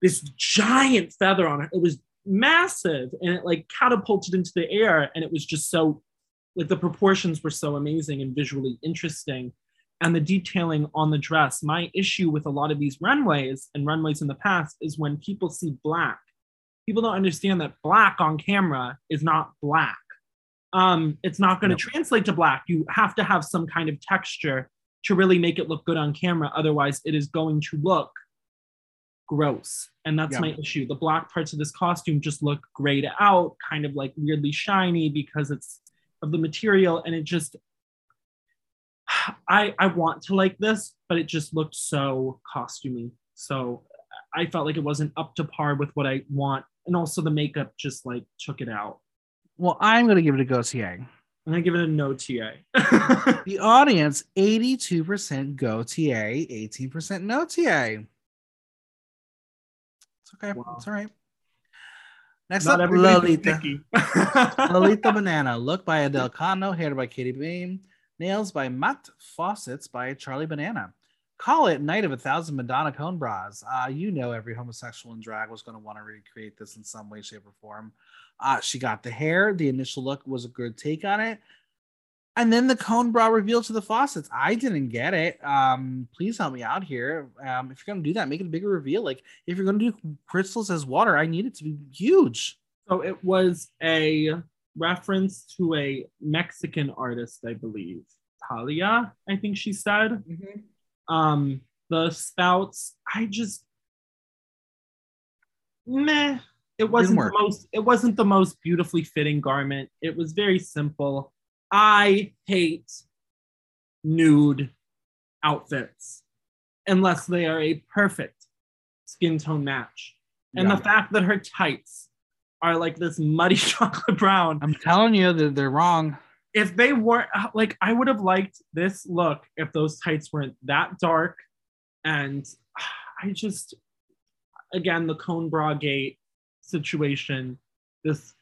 this giant feather on it. It was massive and it like catapulted into the air. And it was just so like the proportions were so amazing and visually interesting. And the detailing on the dress. My issue with a lot of these runways and runways in the past is when people see black, people don't understand that black on camera is not black. Um, it's not going to Nope. translate to black. You have to have some kind of texture to really make it look good on camera. Otherwise, it is going to look gross. And that's Yeah. my issue. The black parts of this costume just look grayed out, kind of like weirdly shiny because it's of the material. And it just, [sighs] I, I want to like this, but it just looked so costumey. So I felt like it wasn't up to par with what I want. And also the makeup just like took it out. Well, I'm going to give it a Gaultier. I'm gonna give it a no TA. [laughs] The audience, 82% go TA, 18% no TA. It's okay. Wow. It's all right. Next Not up, Lolita. [laughs] [laughs] Lolita Banana. Look by Adele Cano. Hair by Katie Beam. Nails by Matt Faucets by Charlie Banana. Call it Night of a Thousand Madonna Cone Bras. Uh, you know every homosexual in drag was going to want to recreate this in some way, shape, or form. Uh, she got the hair. The initial look was a good take on it. And then the cone bra reveal to the faucets. I didn't get it. Um, please help me out here. Um, if you're gonna do that, make it a bigger reveal. Like if you're gonna do crystals as water, I need it to be huge. so it was a reference to a Mexican artist, I believe. Talia, I think she said. Um, the spouts, I just meh. It wasn't the most it wasn't the most beautifully fitting garment. It was very simple. I hate nude outfits unless they are a perfect skin tone match. And Yeah. the fact that her tights are like this muddy [laughs] chocolate brown. I'm telling you that they're wrong. If they weren't uh, like, I would have liked this look if those tights weren't that dark. And [sighs] I just, again, the cone bra gate situation, this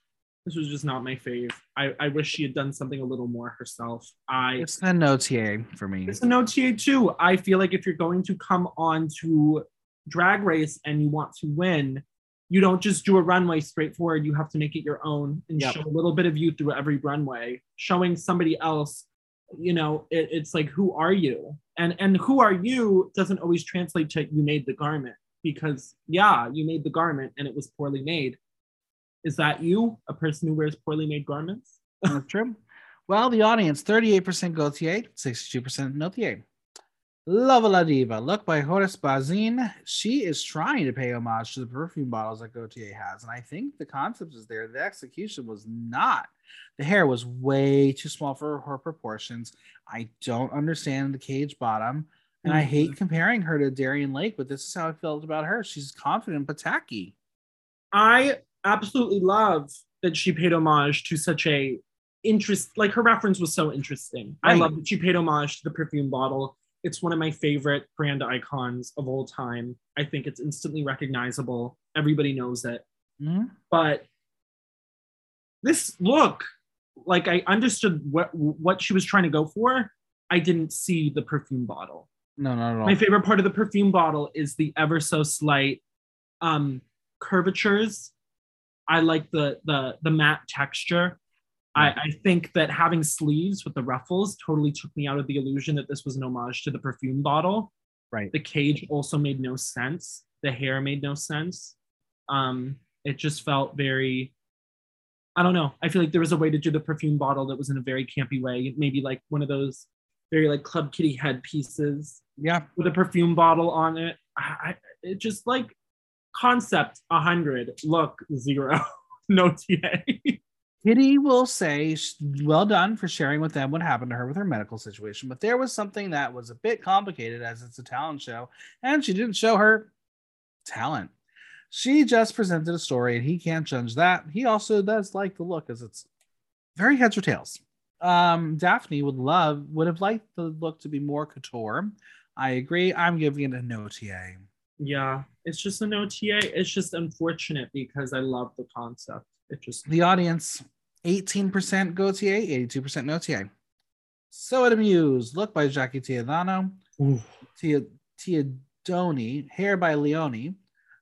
this was just not my fave. I, I wish she had done something a little more herself. I It's an OTA for me. it's an OTA too. I feel like if you're going to come on to drag race and you want to win, you don't just do a runway straightforward. You have to make it your own and Yep. show a little bit of you through every runway. Showing somebody else, you know, it, it's like who are you? And and who are you doesn't always translate to you made the garment because yeah, you made the garment and it was poorly made. Is that you, a person who wears poorly made garments? That's [laughs] true. Well, the audience 38% Gaultier, 62% Notier. Lova Ladiva, look by Horace Bazin. She is trying to pay homage to the perfume bottles that Gaultier has. And I think the concept is there. The execution was not. The hair was way too small for her proportions. I don't understand the cage bottom. And I hate mm-hmm. comparing her to Darienne Lake, but this is how I felt about her. She's confident but tacky. I absolutely love that she paid homage to such a interest like her reference was so interesting. I love that she paid homage to the perfume bottle. It's one of my favorite brand icons of all time. I think it's instantly recognizable. Everybody knows it. Mhm. But this look, like I understood what what she was trying to go for. I didn't see the perfume bottle. No, not at all. My favorite part of the perfume bottle is the ever so slight um curvatures. I like the the the matte texture. I, I think that having sleeves with the ruffles totally took me out of the illusion that this was an homage to the perfume bottle. Right. The cage also made no sense. The hair made no sense. Um, it just felt very I don't know. I feel like there was a way to do the perfume bottle that was in a very campy way, maybe like one of those very like Club Kitty head pieces Yeah. with a perfume bottle on it. I, I- it just like concept 100, look zero, [laughs] no TA. Kitty will say, well done for sharing with them what happened to her with her medical situation. But there was something that was a bit complicated as it's a talent show, and she didn't show her talent. She just presented a story, and he can't judge that. He also does like the look, as it's very heads or tails. Um, Daphne would love, would have liked the look to be more couture. I agree. I'm giving it a no TA. Yeah, it's just a no TA. It's just unfortunate because I love the concept. It just The audience 18% go TA, 82% no TA. So it amused. Look by Jackie Teodano. Tia Teodoni, hair by Leone.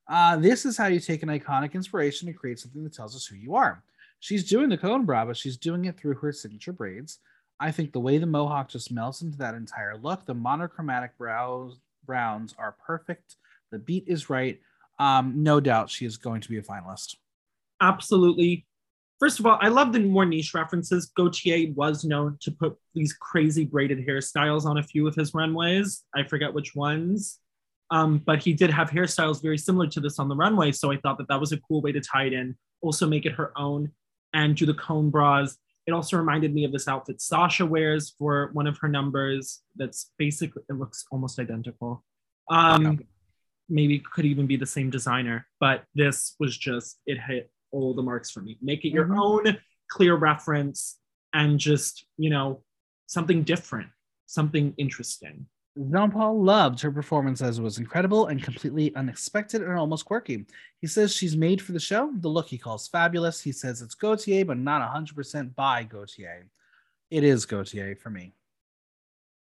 Uh, this is how you take an iconic inspiration and create something that tells us who you are. She's doing the cone bra, but she's doing it through her signature braids. I think the way the mohawk just melts into that entire look, the monochromatic brows browns are perfect. The beat is right. Um, no doubt she is going to be a finalist. absolutely. First of all, I love the more niche references. Gaultier was known to put these crazy braided hairstyles on a few of his runways. I forget which ones. Um, but he did have hairstyles very similar to this on the runway. So I thought that that was a cool way to tie it in, also make it her own and do the cone bras. It also reminded me of this outfit Sasha wears for one of her numbers. That's basically, it looks almost identical. Um. Maybe could even be the same designer, but this was just, it hit all the marks for me. Make it your Mhm. own clear reference and just, you know, something different, something interesting. Jean Paul loved her performance as it was incredible and completely unexpected and almost quirky. He says she's made for the show. The look he calls fabulous. He says it's Gaultier, but not 100% by Gaultier. It is Gaultier for me.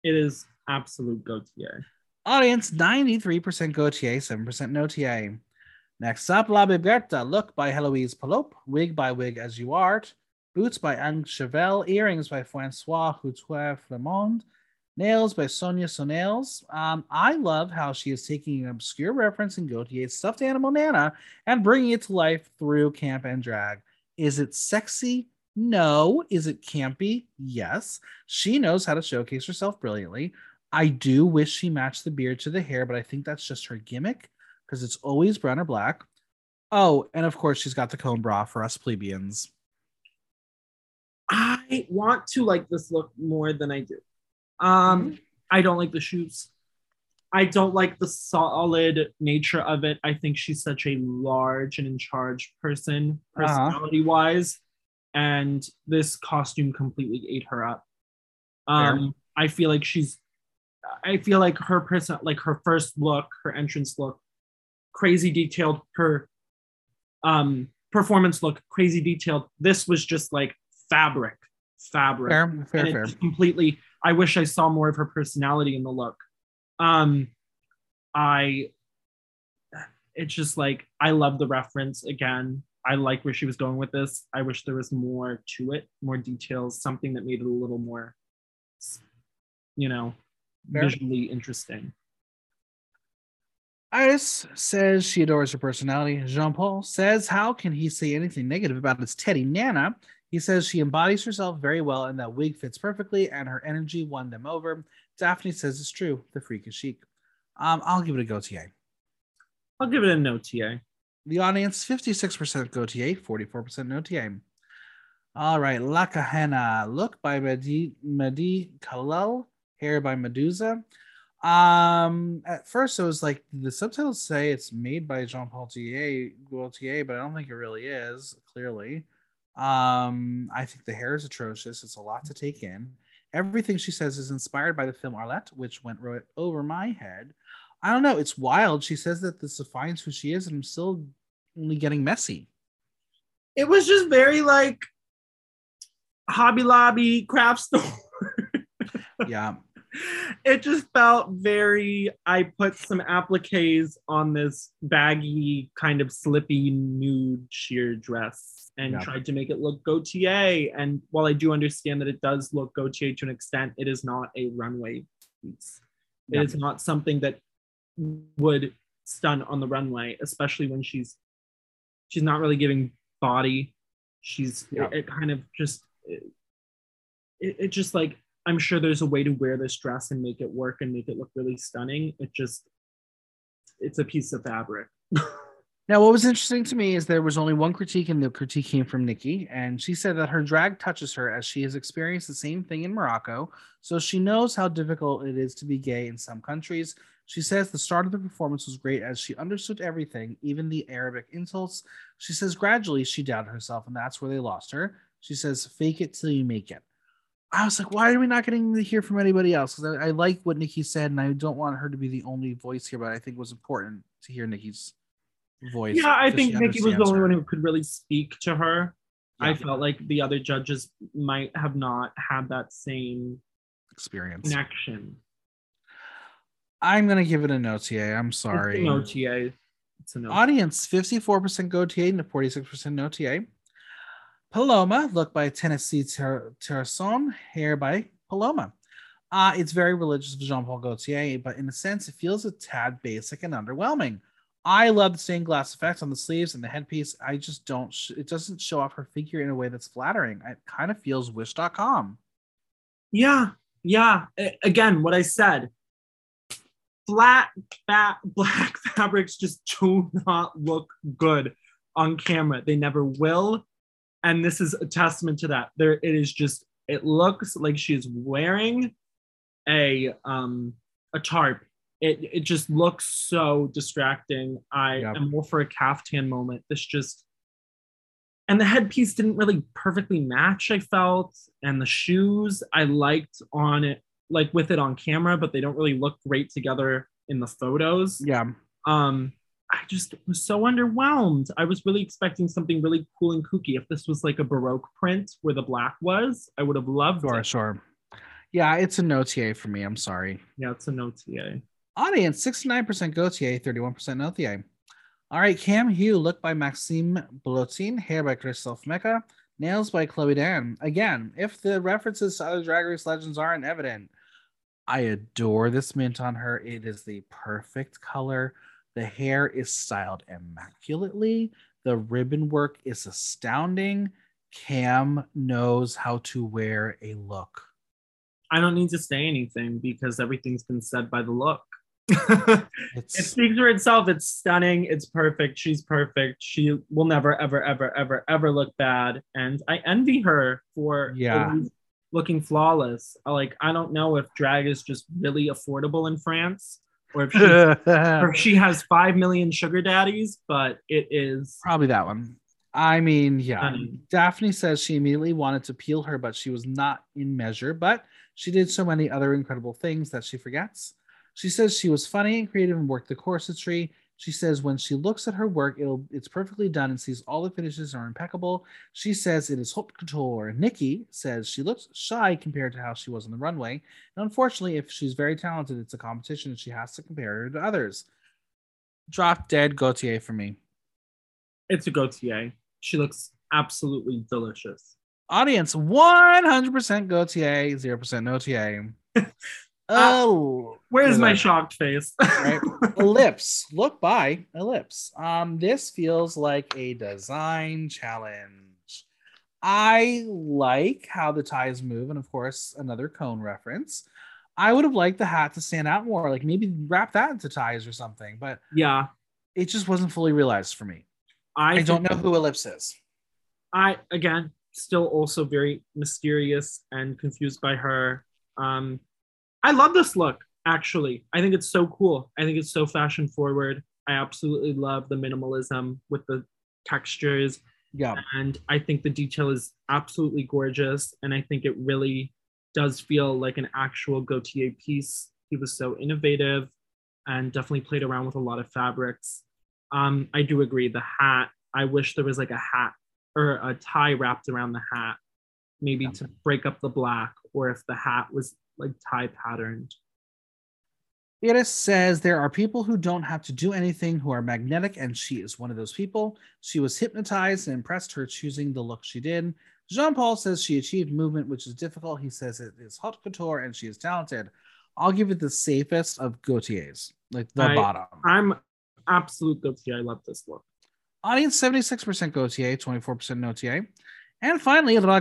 It is absolute Gaultier. Audience 93% Gaultier, 7% no TA. Next up, La Big Bertha, look by Heloise Palop, wig by Wig As You Art, boots by Anne Chevelle, earrings by Francois Houtois Flamond, nails by Sonia Sonnails. Um, I love how she is taking an obscure reference in Gaultier's stuffed animal Nana and bringing it to life through camp and drag. Is it sexy? No. Is it campy? Yes. She knows how to showcase herself brilliantly. I do wish she matched the beard to the hair, but I think that's just her gimmick because it's always brown or black. Oh, and of course, she's got the cone bra for us plebeians. I want to like this look more than I do. Um, I don't like the shoes. I don't like the solid nature of it. I think she's such a large and in charge person, Uh-huh. personality wise. And this costume completely ate her up. Um, I feel like she's, I feel like her person, like her first look, her entrance look, crazy detailed. Her um, performance look, crazy detailed. This was just like fabric, fabric Fair, fair, and fair. completely i wish i saw more of her personality in the look um i it's just like i love the reference again i like where she was going with this i wish there was more to it more details something that made it a little more you know Fair. visually interesting Iris says she adores her personality. Jean Paul says, How can he say anything negative about his Teddy Nana? He says she embodies herself very well and that wig fits perfectly and her energy won them over. Daphne says it's true. The freak is chic. Um, I'll give it a go TA. i'll give it a no ta The audience 56% go TA, 44% no TA. All right, La Kahena. Look by Mehdi, Mehdi Khalil. Hair by Medusa. Um, at first it was like the subtitles say it's made by Jean Paul Gaultier, Gaultier, but I don't think it really is. Clearly, um, I think the hair is atrocious. It's a lot to take in. Everything she says is inspired by the film Arlette, which went right over my head. I don't know. It's wild. She says that this defines who she is, and I'm still only getting messy. it was just very like hobby lobby craft store [laughs] Yeah, it just felt very i put some appliques on this baggy kind of slippy nude sheer dress and Yeah. tried to make it look gaultier and while i do understand that it does look gaultier to an extent it is not a runway piece It Yeah. is not something that would stun on the runway especially when she's she's not really giving body she's Yeah. it, it kind of just it, it, it just like i'm sure there's a way to wear this dress and make it work and make it look really stunning it just it's a piece of fabric [laughs] Now, what was interesting to me is there was only one critique, and the critique came from Nicky, and she said that her drag touches her as she has experienced the same thing in Morocco, so she knows how difficult it is to be gay in some countries. She says the start of the performance was great as she understood everything, even the Arabic insults. She says gradually she doubted herself, and that's where they lost her. She says, "Fake it till you make it." I was like, why are we not getting to hear from anybody else? Because I, I like what Nicky said, and I don't want her to be the only voice here, but I think it was important to hear Nicky's voice. yeah i think nicky was the only her. one who could really speak to her i felt like the other judges might have not had that same experience. connection I'm gonna give it a no TA. I'm sorry. a no ta it's an no Audience 54% go TA and 46% no TA. Paloma, look by Tennessee Ter- hair by Paloma. Uh, it's very religious of Jean Paul Gaultier, but in a sense, it feels a tad basic and underwhelming. I love the stained glass effects on the sleeves and the headpiece. I just don't, sh- it doesn't show off her figure in a way that's flattering. It kind of feels wish.com. Yeah, yeah. A- Again, what I said. Flat, fat, black [laughs] fabrics just do not look good on camera. They never will, and this is a testament to that. There, it is just. It looks like she's wearing a um a tarp. It it just looks so distracting. I Yep. am more for a caftan moment. This just and the headpiece didn't really perfectly match i felt and the shoes i liked on it like with it on camera but they don't really look great together in the photos Yeah. um i just was so underwhelmed i was really expecting something really cool and kooky if this was like a baroque print where the black was i would have loved Sure, it sure. Yeah, it's a no TA for me. I'm sorry. yeah it's a no ta Audience 69% go TA, 31% no TA. All right, Kam Hugh, look by Maxime Blotin, hair by Christophe Mecca, nails by Chloe Dan. Again, if the references to other Drag Race legends aren't evident, I adore this mint on her. It is the perfect color. The hair is styled immaculately. The ribbon work is astounding. Kam knows how to wear a look. i don't need to say anything because everything's been said by the look [laughs] it speaks for itself. It's stunning. It's perfect. She's perfect. She will never, ever, ever, ever, ever look bad. And I envy her for Yeah. looking flawless. Like I don't know if drag is just really affordable in France, or if [laughs] she, or [laughs] she has five million sugar daddies, but it is Probably that one. I mean, yeah. Daphne says she immediately wanted to peel her, but she was not in measure. But she did so many other incredible things that she forgets. She says she was funny and creative and worked the corsetry. She says when she looks at her work, it'll it's perfectly done and sees all the finishes are impeccable. She says it is haute couture. Nicky says she looks shy compared to how she was on the runway. And unfortunately, if she's very talented, it's a competition and she has to compare her to others. Drop dead Gaultier for me. it's a Gaultier. She looks absolutely delicious. Audience 100% Gaultier, 0% Notier. [laughs] oh, Where's my shocked face? [laughs] right? Elips. Look by Elips. Um, this feels like a design challenge. I like how the ties move, and of course, another cone reference. I would have liked the hat to stand out more, like maybe wrap that into ties or something, but yeah, it just wasn't fully realized for me. I, I don't know who Elips is. I again still also very mysterious and confused by her. Um, I love this look. Actually, I think it's so cool. I think it's so fashion forward. I absolutely love the minimalism with the textures, Yeah, and I think the detail is absolutely gorgeous. And I think it really does feel like an actual Gaultier piece. He was so innovative and definitely played around with a lot of fabrics. Um, I do agree. The hat, I wish there was like a hat or a tie wrapped around the hat, maybe Yeah. to break up the black, or if the hat was like tie patterned. Iris says there are people who don't have to do anything who are magnetic, and she is one of those people. She was hypnotized and impressed her choosing the look she did. Jean Paul says she achieved movement, which is difficult. He says it is haute couture and she is talented. I'll give it the safest of Gaultier's, like the I- bottom. I'm absolute Gaultier. I love this look. Audience 76% Gaultier, 24% Notier. And finally, La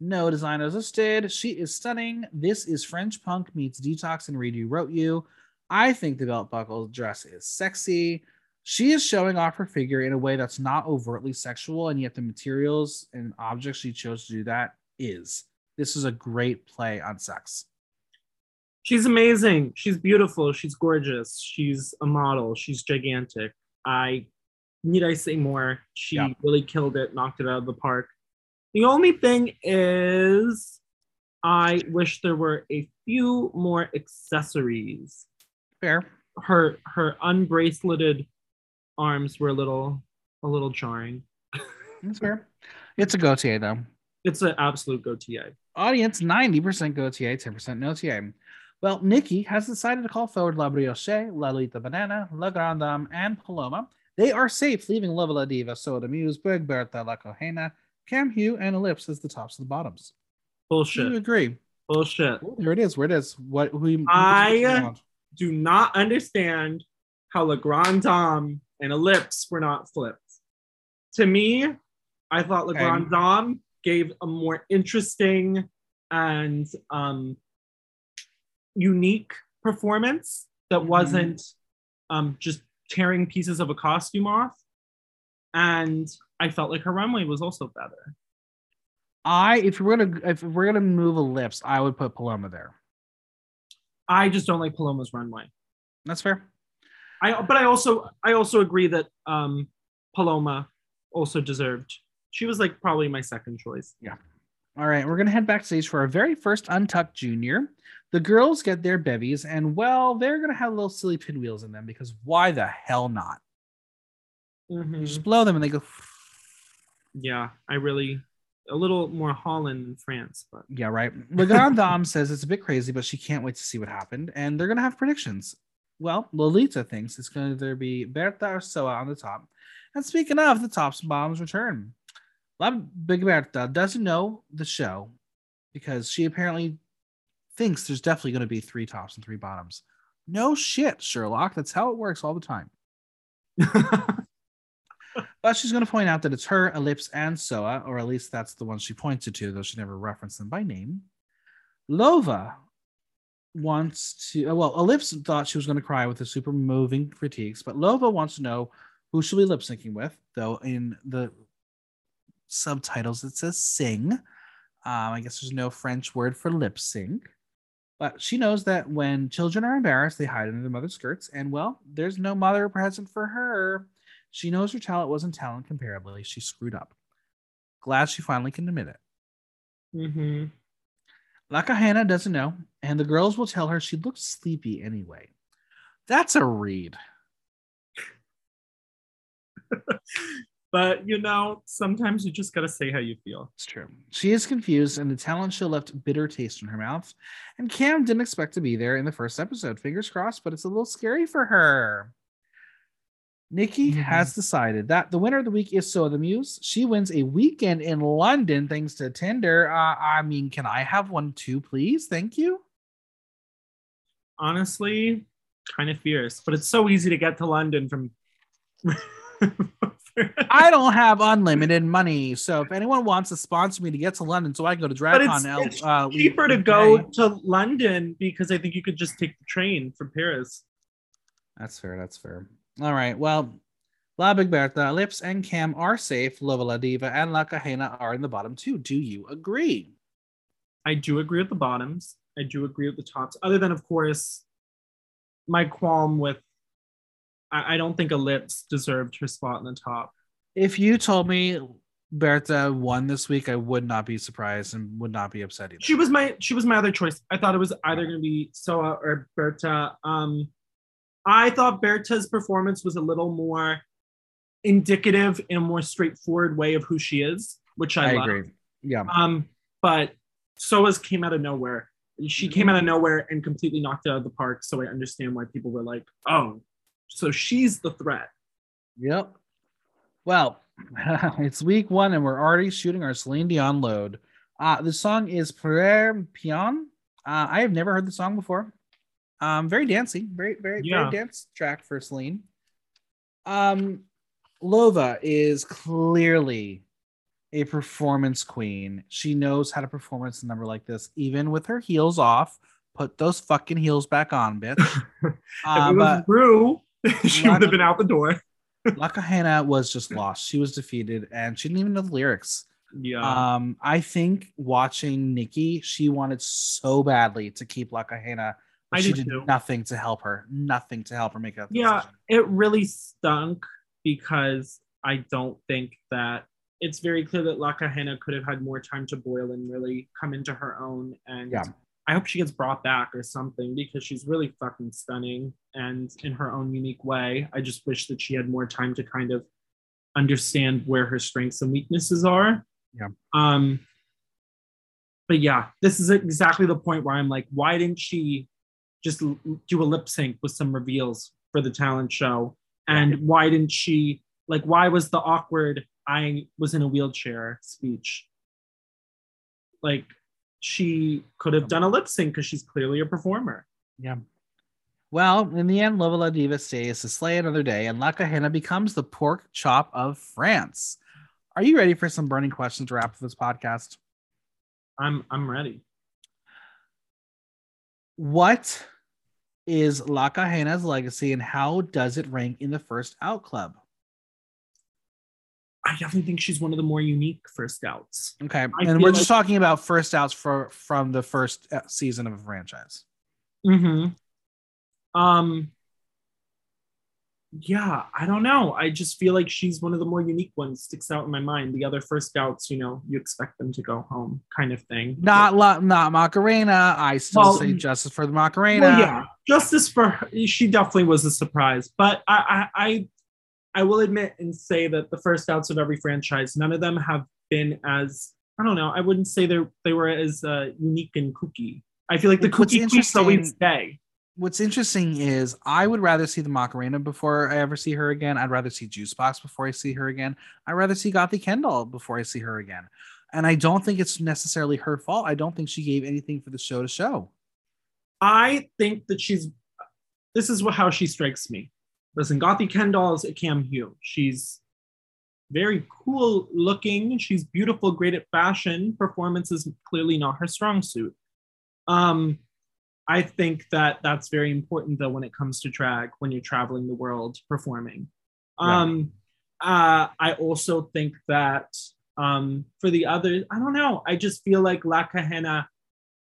No designers listed. She is stunning. This is French punk meets detox and read you wrote you. I think the belt buckle dress is sexy. She is showing off her figure in a way that's not overtly sexual, and yet the materials and objects she chose to do that is. This is a great play on sex. She's amazing. She's beautiful. She's gorgeous. She's a model. She's gigantic. I need I say more. She Yeah. really killed it, knocked it out of the park. The only thing is, I wish there were a few more accessories. Fair. Her her unbraceleted arms were a little a little jarring. That's fair. It's a Gaultier, though. It's an absolute Gaultier. Audience 90% Gaultier, 10% Notier. Well, Nicky has decided to call forward La Briochée, Lolita Banana, La Grande Dame, and Paloma. They are safe, leaving Lova Ladiva, Soda Muse, Big Bertha, La Kahena, Kam Hugh, and Elips as the tops and the bottoms. Do you Bullshit. agree? Bullshit. There it is. Where it is. What? Who? who- I- Do not understand how La Grande Dame and Elips were not flipped. To me, I thought Okay. Grande Dame gave a more interesting and um, unique performance that Mhm. wasn't um, just tearing pieces of a costume off. And I felt like her runway was also better. I if we're gonna if we're gonna move Elips, I would put Paloma there. I just don't like Paloma's runway. That's fair. I but I also I also agree that um Paloma also deserved. She was like probably my second choice. Yeah. All right, we're gonna head backstage for our very first Untucked Junior. The girls get their bevies, and well, they're gonna have little silly pinwheels in them because why the hell not? You just blow them and they go. Yeah, I really a little more Holland than France, but Yeah, right. La Grande Dame says it's a bit crazy, but she can't wait to see what happened, and they're gonna have predictions. Well, Lolita thinks it's going to either be Bertha or Soa on the top. And speaking of, the tops and bottoms return. La Big Bertha doesn't know the show because she apparently thinks there's definitely going to be three tops and three bottoms. No shit, Sherlock. That's how it works all the time. [laughs] But she's going to point out that it's her, Elips, and Soa, or at least that's the one she pointed to, though she never referenced them by name. Lova wants to, uh, well, Elips thought she was going to cry with the super moving critiques, but Lova wants to know who she'll be lip syncing with, though in the subtitles it says sing. Um, I guess there's no French word for lip sync. But she knows that when children are embarrassed, they hide under their mother's skirts. And well, there's no mother present for her. She knows her talent wasn't talent comparably. She screwed up. Glad she finally can admit it. Mm-hmm. La Kahena doesn't know, and the girls will tell her she looks sleepy anyway. That's a read. [laughs] But you know, sometimes you just gotta say how you feel. It's true. She is confused, and the talent show left bitter taste in her mouth. And Kam didn't expect to be there in the first episode. Fingers crossed, but it's a little scary for her. Nicky Mhm. has decided that the winner of the week is Soa de Muse. She wins a weekend in London thanks to Tinder. Uh, I mean, can I have one too, please? Thank you. Honestly, kind of fierce, but it's so easy to get to London from. [laughs] I don't have unlimited money, so if anyone wants to sponsor me to get to London, so I can go to but it's, DragCon, L- it's uh, cheaper to go to London because I think you could just take the train from Paris. That's fair. That's fair. All right. Well, La Big Bertha, Lips, and Kam are safe. Lova Ladiva and La Kahena are in the bottom two. Do you agree? I do agree with the bottoms. I do agree with the tops. Other than, of course, my qualm with. I, I don't think Elips deserved her spot in the top. If you told me Bertha won this week, I would not be surprised and would not be upset either. She was my she was my other choice. I thought it was either going to be Soa or Bertha. Um, I thought Bertha's performance was a little more indicative in a more straightforward way of who she is, which I, I love. agree. Yeah. Um, but Soa's came out of nowhere. She came out of nowhere and completely knocked it out of the park. So I understand why people were like, "Oh, so she's the threat." Yep. Well, [laughs] it's week one and we're already shooting our Celine Dion load. Uh, the song is Prayer Pion. Uh, I have never heard the song before. Um, very dancey, very, very, Yeah. very dance track for Celine. Um, Lova is clearly a performance queen. She knows how to performance a number like this, even with her heels off. Put those fucking heels back on, bitch. [laughs] if Uh, it was Brew, [laughs] she would have been out the door. La Kahena was just [laughs] lost. She was defeated, and she didn't even know the lyrics. Yeah. Um, I think watching Nicky, she wanted so badly to keep La Kahena, I she did too. nothing to help her. Nothing to help her make up. Yeah. decision. it really stunk because I don't think that it's very clear that La Kahena could have had more time to boil and really come into her own. And Yeah. I hope she gets brought back or something because she's really fucking stunning and in her own unique way. I just wish that she had more time to kind of understand where her strengths and weaknesses are. Yeah. Um but yeah, this is exactly the point where I'm like, why didn't she just do a lip sync with some reveals for the talent show? And why didn't she like why was the awkward I was in a wheelchair speech? Like she could have done a lip sync because she's clearly a performer. Yeah. Well, in the end, Lova Ladiva stays to slay another day, and La Kahena becomes the pork chop of France. Are you ready for some burning questions to wrap up this podcast? I'm I'm ready. What is La Kahena's legacy, and how does it rank in the first out club? I definitely think she's one of the more unique first outs. Okay, I and we're just talking about first outs for from the first uh, season of a franchise. Mm-hmm. Um yeah, I don't know. I just feel like she's one of the more unique ones, sticks out in my mind. The other first outs, you know, you expect them to go home kind of thing. Not La- not Macarena. I still Well, say justice for the Macarena. Well, yeah, justice for her. She definitely was a surprise, but I, I, I, I will admit and say that the first outs of every franchise, none of them have been as I don't know. I wouldn't say they they were as uh, unique and kooky. I feel like the What's kooky queens always stay. What's interesting is I would rather see the Macarena before I ever see her again. I'd rather see Juice Boxx before I see her again. I'd rather see Gothy Kendoll before I see her again. And I don't think it's necessarily her fault. I don't think she gave anything for the show to show. I think that she's. This is how she strikes me. Listen, Gothy Kendoll is a Kam Hugh. She's very cool looking. She's beautiful, great at fashion. Performance is clearly not her strong suit. Um, I think that that's very important though when it comes to drag when you're traveling the world performing. Um, uh, I also think that um, for the others, I don't know. I just feel like La Kahena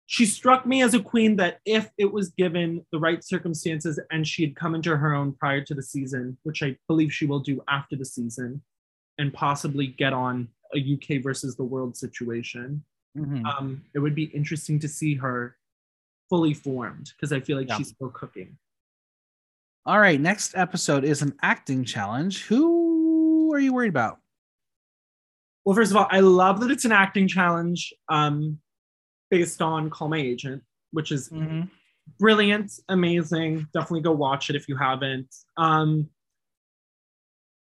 she struck me as a queen that if it was given the right circumstances and she had come into her own prior to the season, which I believe she will do after the season, and possibly get on a UK versus the world situation, Mhm. um, it would be interesting to see her fully formed because I feel like Yeah. she's still cooking. All right, next episode is an acting challenge. Who are you worried about? Well, first of all, I love that it's an acting challenge um, based on Call My Agent, which is brilliant, amazing. Definitely go watch it if you haven't. Um,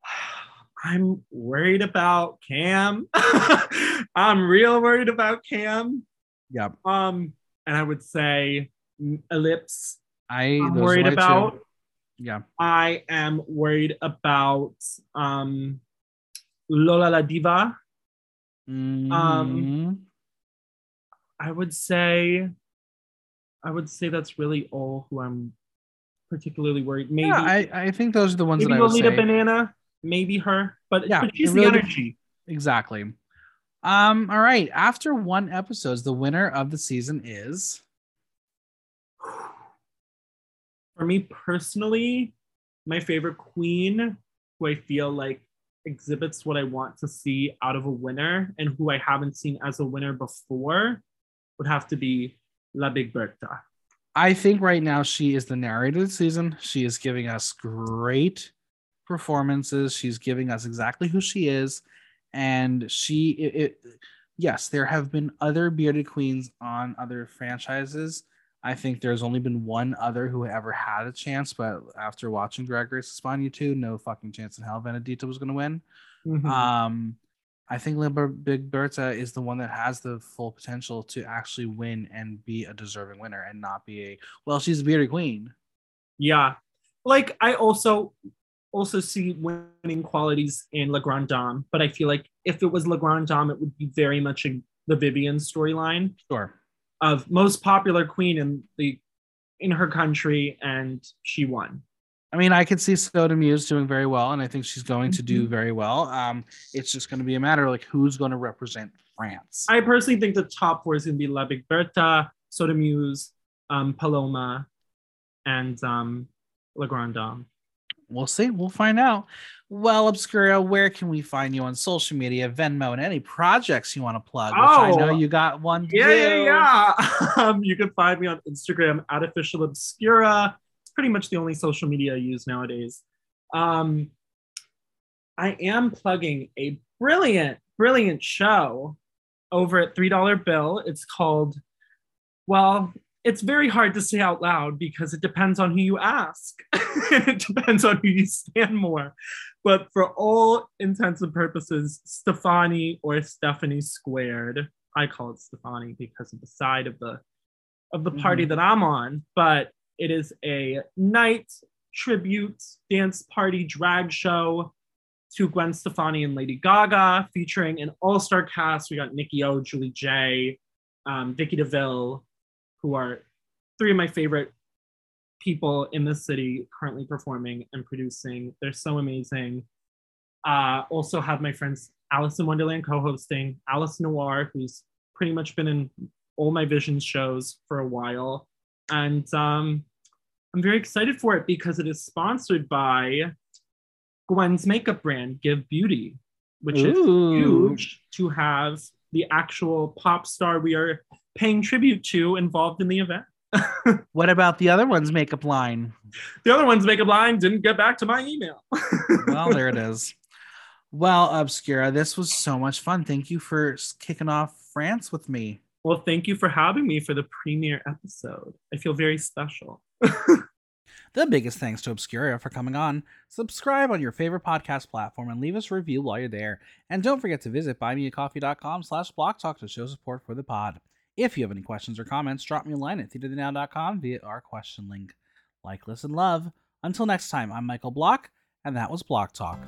[sighs] I'm worried about Kam. [laughs] I'm real worried about Kam. Yeah, Um, and I would say mm, Elips. I I'm worried about. Yeah, I am worried about um, Lola La Diva. Mhm. I would say, I would say that's really all who I'm particularly worried. Maybe, yeah. I, I think those are the ones maybe that I would Lolita say. Banana, maybe her, but, Yeah, but she's it the really- energy. Exactly. Um. All right. After one episode, the winner of the season is. For me personally, my favorite queen, who I feel like exhibits what I want to see out of a winner, and who I haven't seen as a winner before, would have to be La Big Bertha. I think right now she is the narrator of the season. She is giving us great performances. She's giving us exactly who she is, and she. It, it, yes, there have been other bearded queens on other franchises. I think there's only been one other who ever had a chance, but after watching Drag Race España 2, no fucking chance in hell Venedita was going to win. Mhm. Um, I think Liber- Big Bertha is the one that has the full potential to actually win and be a deserving winner and not be a well, she's a bearded queen. Yeah. Like I also also see winning qualities in La Grande Dame, but I feel like if it was La Grande Dame, it would be very much in the Vivienne storyline Sure. of most popular queen in the in her country, and she won. I mean, I could see Soa de Muse doing very well, and I think she's going to do Mhm. very well. Um, it's just going to be a matter of like who's going to represent France. I personally think the top four is going to be La Big Bertha, Soda Muse, um, Paloma, and um, La Grande Dame. We'll see. We'll find out. Well, Obscura, where can we find you on social media, Venmo, and any projects you want to plug? Which I know Oh. you got one. Yeah, do. yeah, yeah. [laughs] um, you can find me on Instagram at official obscura. It's pretty much the only social media I use nowadays. Um, I am plugging a brilliant, brilliant show over at Three Dollar Bill. It's called, well, it's very hard to say out loud because it depends on who you ask. [laughs] it depends on who you stand more. But for all intents and purposes, Stefani or Stephanie Squared. I call it Stefani because of the side of the of the party Mhm. that I'm on. But it is a night tribute dance party drag show to Gwen Stefani and Lady Gaga, featuring an all-star cast. We got Nikki O, Julie J, um, Vicky DeVille, who are three of my favorite people in this city currently performing and producing. They're so amazing. Uh, also have my friends Alice in Wonderland co-hosting, Alice Noir, who's pretty much been in all my Vision shows for a while. And um, I'm very excited for it because it is sponsored by Gwen's makeup brand, GXVE Beauty, which is huge to have the actual pop star we are paying tribute to involved in the event. [laughs] What about the other one's makeup line? The other one's makeup line didn't get back to my email. [laughs] Well, there it is. Well, Obscura, this was so much fun. Thank you for kicking off France with me. well, thank you for having me for the premiere episode. I feel very special. [laughs] The biggest thanks to Obscura for coming on. Subscribe on your favorite podcast platform and leave us a review while you're there. And don't forget to visit buymeacoffee.com slash blocktalk to show support for the pod. If you have any questions or comments, drop me a line at theaterthenow.com via our question link. Like, listen, love. Until next time, I'm Michael Block, and that was Block Talk.